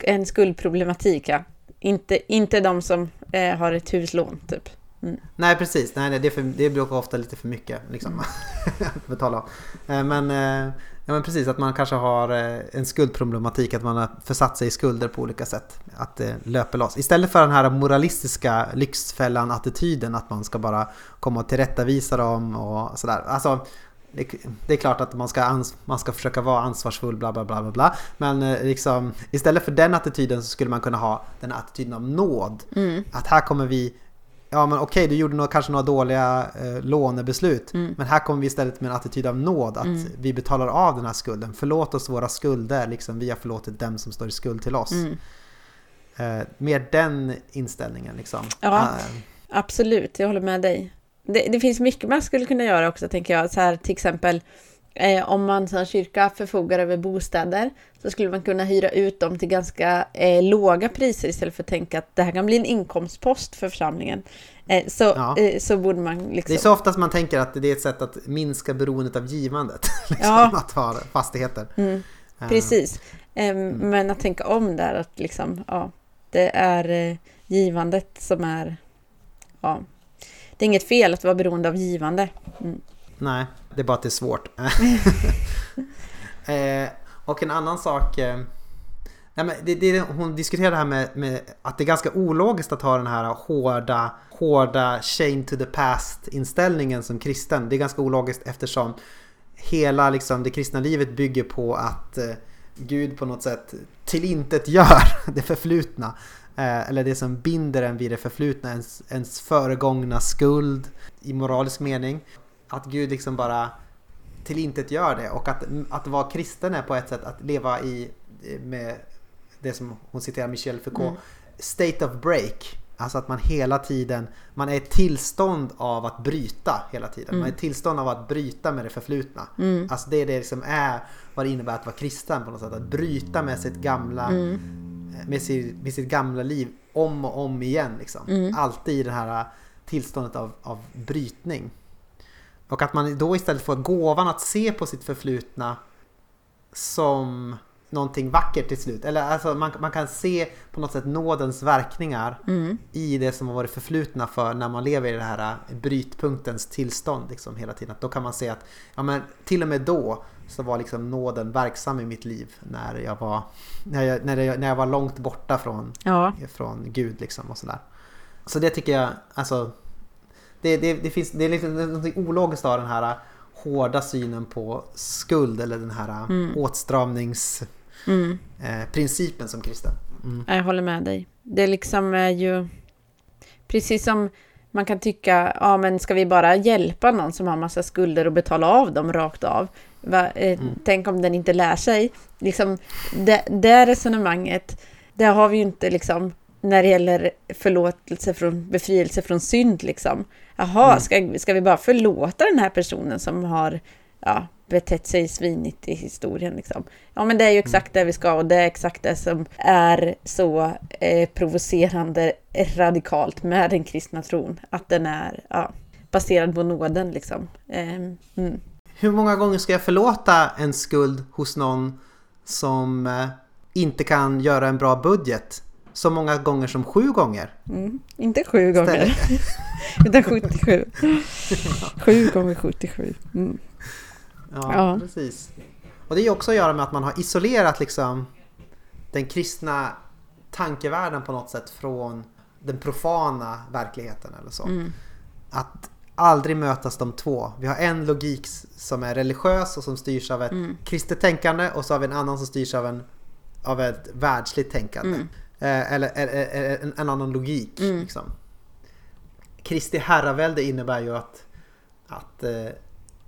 en skuldproblematik, ja. Inte, inte de som eh, har ett huslån, typ. Mm. Nej, precis. Nej, nej, det, för, det blir ofta lite för mycket liksom, att betala eh, Men, eh, ja, men precis, att man kanske har eh, en skuldproblematik, att man har försatt sig i skulder på olika sätt. Att det löper loss. Istället för den här moralistiska lyxfällan-attityden, att man ska bara komma och tillrättavisa dem och sådär. Alltså, det, det, är klart att man ska, ans man ska försöka vara ansvarsfull, bla bla bla bla bla. Men liksom, istället för den attityden så skulle man kunna ha den attityden av nåd. Mm. Att här kommer vi Ja men okej, du gjorde nog, kanske några dåliga eh, lånebeslut. Mm. Men här kommer vi istället med en attityd av nåd. Att mm. vi betalar av den här skulden. Förlåt oss våra skulder, liksom vi har förlåtit dem som står i skuld till oss. Mm. Eh, mer den inställningen liksom. Ja, uh, absolut. Jag håller med dig. Det, det, finns mycket man skulle kunna göra också, tänker jag. Så här, till exempel Eh, om man som kyrka förfogar över bostäder så skulle man kunna hyra ut dem till ganska eh, låga priser istället för att tänka att det här kan bli en inkomstpost för församlingen. Eh, så, ja. Eh, så borde man liksom... Det är så oftast man tänker att det är ett sätt att minska beroendet av givandet. liksom, ja. Att ha fastigheter. Mm. Eh. Precis. Mm. Men att tänka om där att liksom, ja, det är eh, givandet som är... Ja, det är inget fel att vara beroende av givande. Mm. Nej, det är bara att det är svårt. eh, och en annan sak. Eh, nej men det, det, hon diskuterar det här med, med, att det är ganska ologiskt att ha den här hårda, hårda chain to the past inställningen som kristen. Det är ganska ologiskt eftersom hela liksom, det kristna livet bygger på att eh, Gud på något sätt tillintetgör det förflutna. Eh, eller det som binder en vid det förflutna, ens, ens föregångna skuld i moralisk mening att Gud liksom bara tillintetgör det och att, att vara kristen är på ett sätt att leva i med det som hon citerar Michel Foucault, mm. state of break. Alltså att man hela tiden, man är i tillstånd av att bryta hela tiden. Mm. Man är i tillstånd av att bryta med det förflutna. Mm. Alltså det är det som är vad det innebär att vara kristen på något sätt. Att bryta med sitt gamla, mm. med, sitt, med sitt gamla liv om och om igen. Liksom. Mm. Alltid i det här tillståndet av, av brytning. Och att man då istället får gåvan att se på sitt förflutna som någonting vackert till slut. Eller alltså man, man kan se på något sätt nådens verkningar mm. i det som har varit förflutna för när man lever i det här brytpunktens tillstånd liksom hela tiden. Att då kan man se att ja, men till och med då så var liksom nåden verksam i mitt liv när jag var, när jag, när jag, när jag var långt borta från, ja. från Gud liksom och sådär. Så det tycker jag, alltså det, det, det, finns, det är liksom något ologiskt av den här hårda synen på skuld eller den här mm. åtstramningsprincipen mm. eh, som kristen. Mm. Jag håller med dig. Det liksom är ju precis som man kan tycka, ja men ska vi bara hjälpa någon som har massa skulder och betala av dem rakt av? Va, eh, mm. Tänk om den inte lär sig. Liksom, det, det resonemanget, det har vi ju inte liksom när det gäller förlåtelse från befrielse från synd liksom. Jaha, mm. ska, ska vi bara förlåta den här personen som har ja, betett sig svinigt i historien liksom? Ja, men det är ju exakt mm. det vi ska och det är exakt det som är så eh, provocerande radikalt med den kristna tron. Att den är ja, baserad på nåden liksom. Eh, mm. Hur många gånger ska jag förlåta en skuld hos någon som eh, inte kan göra en bra budget så många gånger som sju gånger. Mm, inte sju gånger, utan 77. Sju gånger 77. Mm. Ja, ja, precis. Och det är också att göra med att man har isolerat liksom den kristna tankevärlden på något sätt från den profana verkligheten eller så. Mm. Att aldrig mötas de två. Vi har en logik som är religiös och som styrs av ett mm. kristet tänkande och så har vi en annan som styrs av, en, av ett världsligt tänkande. Mm. Eh, eller, eller, eller en, en, annan logik. Mm. Liksom. Kristi herravälde innebär ju att, att eh,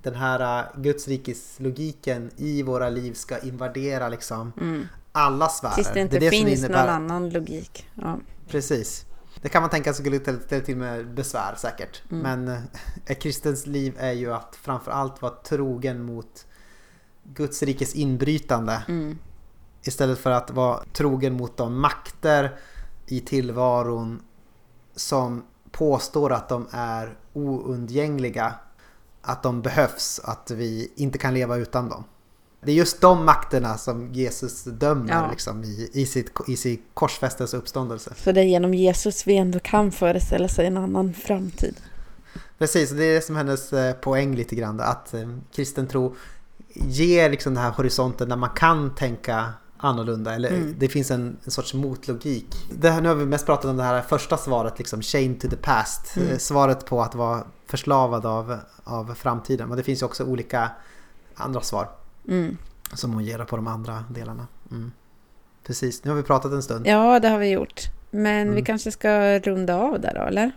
den här uh, Guds rikes logiken i våra liv ska invadera liksom mm. alla sfärer. Tills det inte det det finns någon annan logik. Ja. Precis. Det kan man tänka sig skulle ställa till med besvär säkert. Mm. Men eh, ett kristens liv är ju att framförallt vara trogen mot Guds rikes inbrytande. Mm. Istället för att vara trogen mot de makter i tillvaron som påstår att de är oundgängliga. Att de behövs, att vi inte kan leva utan dem. Det är just de makterna som Jesus dömer ja. liksom, i, i, sitt, i sin korsfästelse och uppståndelse. För det är genom Jesus vi ändå kan föreställa sig en annan framtid. Precis, det är det som är hennes eh, poäng lite grann. Att eh, kristen tro ger liksom den här horisonten där man kan tänka annorlunda. Eller mm. det finns en, en, sorts motlogik. Det här, nu har vi mest pratat om det här första svaret, liksom chain to the past. Mm. Eh, svaret på att vara förslavad av, av framtiden. Men det finns ju också olika andra svar. Mm. Som hon ger på de andra delarna. Mm. Precis, nu har vi pratat en stund. Ja, det har vi gjort. Men vi mm. kanske ska runda av där då, eller?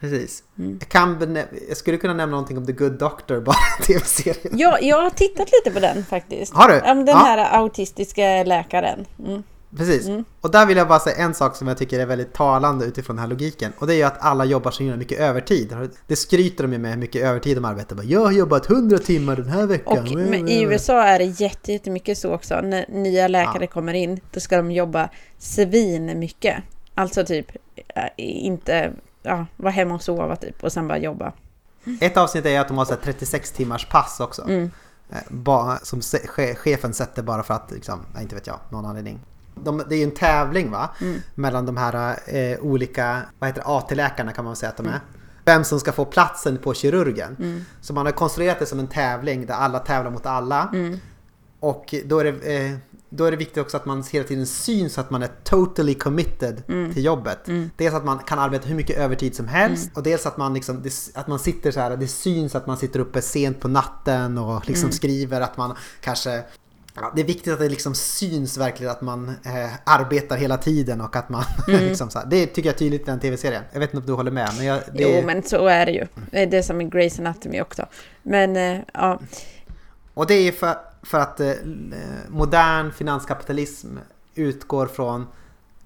Precis. Mm. Jag, kan jag skulle kunna nämna någonting om The Good Doctor, bara tv-serien. Ja, jag har tittat lite på den faktiskt. Har du? Om den ja. här autistiska läkaren. Mm. Precis. Mm. Och där vill jag bara säga en sak som jag tycker är väldigt talande utifrån den här logiken. Och det är ju att alla jobbar så himla mycket övertid. Det skryter de ju med hur mycket övertid de arbetar. Bara, jag har jobbat 100 timmar den här veckan. Och i USA är det jättemycket så också. När nya läkare ja. kommer in, då ska de jobba svin mycket. Alltså typ äh, inte ja, vara hemma och sova typ och sen bara jobba. Ett avsnitt är att de har så 36 timmars pass också. Mm. Eh, som chefen sätter bara för att, liksom, inte vet jag, någon anledning de, det är ju en tävling va? Mm. Mellan de här eh, olika AT-läkarna kan man säga att de är. Mm. Vem som ska få platsen på kirurgen. Mm. Så man har konstruerat det som en tävling där alla tävlar mot alla. Mm. Och då är, det, eh, då är det viktigt också att man hela tiden syns att man är totally committed mm. till jobbet. Mm. Dels att man kan arbeta hur mycket övertid som helst mm. och dels att man, liksom, att man sitter så här, det syns att man sitter uppe sent på natten och liksom mm. skriver att man kanske Ja, det är viktigt att det liksom syns verkligen att man eh, arbetar hela tiden och att man mm. liksom så här, Det tycker jag är tydligt i den tv-serien. Jag vet inte om du håller med? Men jag, det... Jo, men så är det ju. Det är det som i Grey's Anatomy också. Men eh, ja. Och det är för, för att eh, modern finanskapitalism utgår från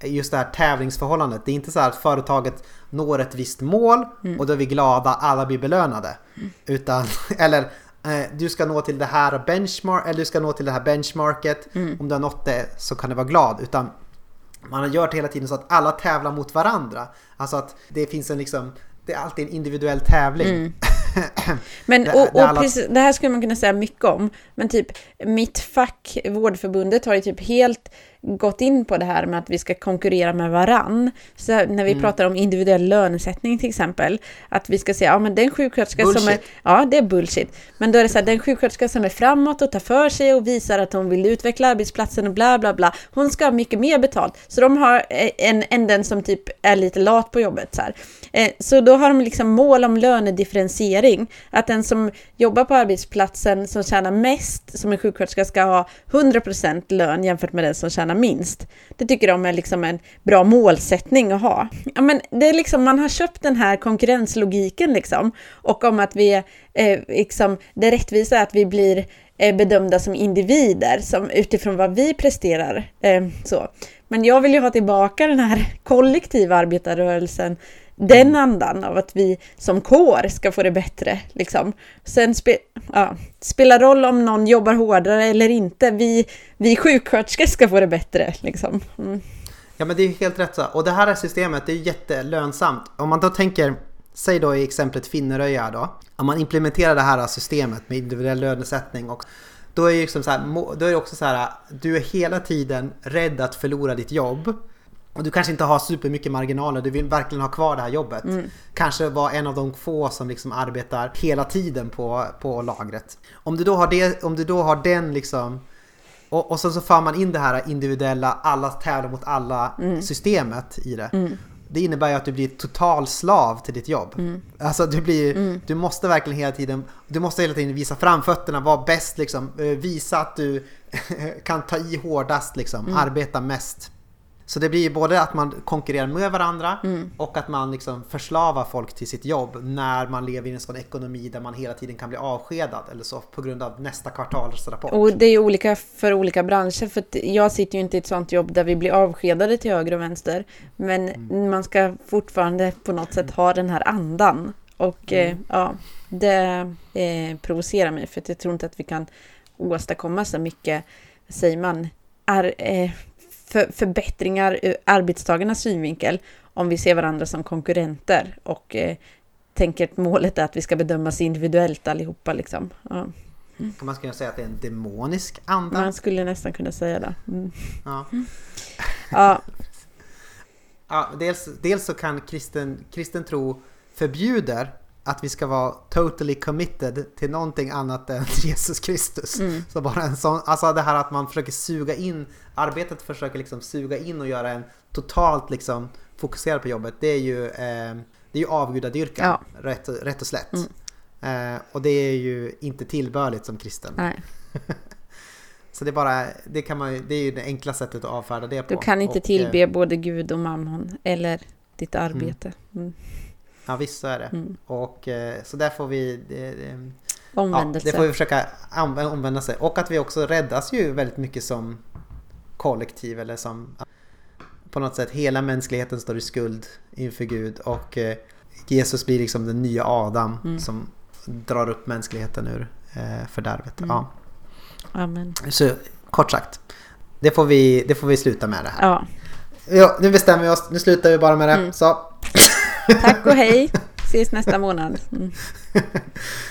just det här tävlingsförhållandet. Det är inte så här att företaget når ett visst mål mm. och då är vi glada, alla blir belönade. Mm. Utan, eller Eh, du ska nå till det här benchmark, eller du ska nå till det här benchmarket. Mm. Om du har nått det så kan du vara glad. Utan man har gjort det hela tiden så att alla tävlar mot varandra. Alltså att det finns en liksom, det är alltid en individuell tävling. Men och, och alla... precis, det här skulle man kunna säga mycket om. Men typ mitt fack, Vårdförbundet, har ju typ helt gått in på det här med att vi ska konkurrera med varann. Så när vi mm. pratar om individuell lönesättning till exempel, att vi ska säga, ja men den sjuksköterska bullshit. som är, ja det är bullshit, men då är det så här, den sjuksköterska som är framåt och tar för sig och visar att hon vill utveckla arbetsplatsen och bla bla bla, hon ska ha mycket mer betalt. Så de har eh, en, en den som typ är lite lat på jobbet så här. Eh, så då har de liksom mål om lönedifferentiering, att den som jobbar på arbetsplatsen som tjänar mest som en sjuksköterska ska ha 100% lön jämfört med den som tjänar tjäna minst. Det tycker de är liksom en bra målsättning att ha. Ja, men det är liksom, man har köpt den här konkurrenslogiken liksom. Och om att vi, eh, liksom, det rättvisa är att vi blir eh, bedömda som individer som, utifrån vad vi presterar. Eh, så. Men jag vill ju ha tillbaka den här kollektiva arbetarrörelsen den andan av att vi som kår ska få det bättre. Liksom. Sen spe, ja, spelar roll om någon jobbar hårdare eller inte. Vi, vi sjuksköterskor ska få det bättre. Liksom. Mm. Ja men det är helt rätt så. Och det här systemet det är jättelönsamt. Om man då tänker, säg då i exemplet Finneröja då. Om man implementerar det här systemet med individuell lönesättning och då är, liksom så här, då är det också så här, du är hela tiden rädd att förlora ditt jobb. Och du kanske inte har supermycket marginaler, du vill verkligen ha kvar det här jobbet. Mm. Kanske vara en av de få som liksom arbetar hela tiden på, på lagret. Om du då har, det, om du då har den liksom och, och sen så för man in det här individuella, alla tävlar mot alla mm. systemet i det. Mm. Det innebär ju att du blir total slav till ditt jobb. Mm. Alltså du blir, mm. du måste verkligen hela tiden, du måste hela tiden visa framfötterna, vara bäst liksom, eh, visa att du kan ta i hårdast liksom, mm. arbeta mest. Så det blir både att man konkurrerar med varandra mm. och att man liksom förslavar folk till sitt jobb när man lever i en sån ekonomi där man hela tiden kan bli avskedad eller så på grund av nästa kvartalsrapport. Och det är ju olika för olika branscher för jag sitter ju inte i ett sånt jobb där vi blir avskedade till höger och vänster. Men mm. man ska fortfarande på något sätt ha den här andan. Och mm. eh, ja, det eh, provocerar mig för jag tror inte att vi kan åstadkomma så mycket, säger man, är, eh, för, förbättringar ur arbetstagarnas synvinkel om vi ser varandra som konkurrenter och eh, tänker att målet är att vi ska bedömas individuellt allihopa. Liksom. Ja. Mm. Man skulle säga att det är en demonisk anda. Man skulle nästan kunna säga det. Mm. Ja. Mm. ja. ja dels, dels så kan kristen, kristen tro förbjuder att vi ska vara totally committed till någonting annat än Jesus Kristus. Mm. Så bara en sån, alltså det här att man försöker suga in, arbetet försöker liksom suga in och göra en totalt liksom fokuserad på jobbet. Det är ju, eh, det är ju avgudadyrkan, ja. rätt, rätt och slätt. Mm. Eh, och det är ju inte tillbörligt som kristen. Så det är bara, det kan man det är ju det enkla sättet att avfärda det på. Du kan inte och, tillbe eh, både Gud och mammon eller ditt arbete. Mm. Ja visst så är det. Mm. Och eh, så där får vi... Det, Omvändelse. Ja, det får vi försöka omvända sig. Och att vi också räddas ju väldigt mycket som kollektiv eller som på något sätt hela mänskligheten står i skuld inför Gud och eh, Jesus blir liksom den nya Adam mm. som drar upp mänskligheten ur eh, fördärvet. Mm. Ja. Amen. Så kort sagt, det får vi, det får vi sluta med det här. Ja. Ja, nu bestämmer vi oss, nu slutar vi bara med det. Mm. Så. Tack och hej. Ses nästa månad. Mm.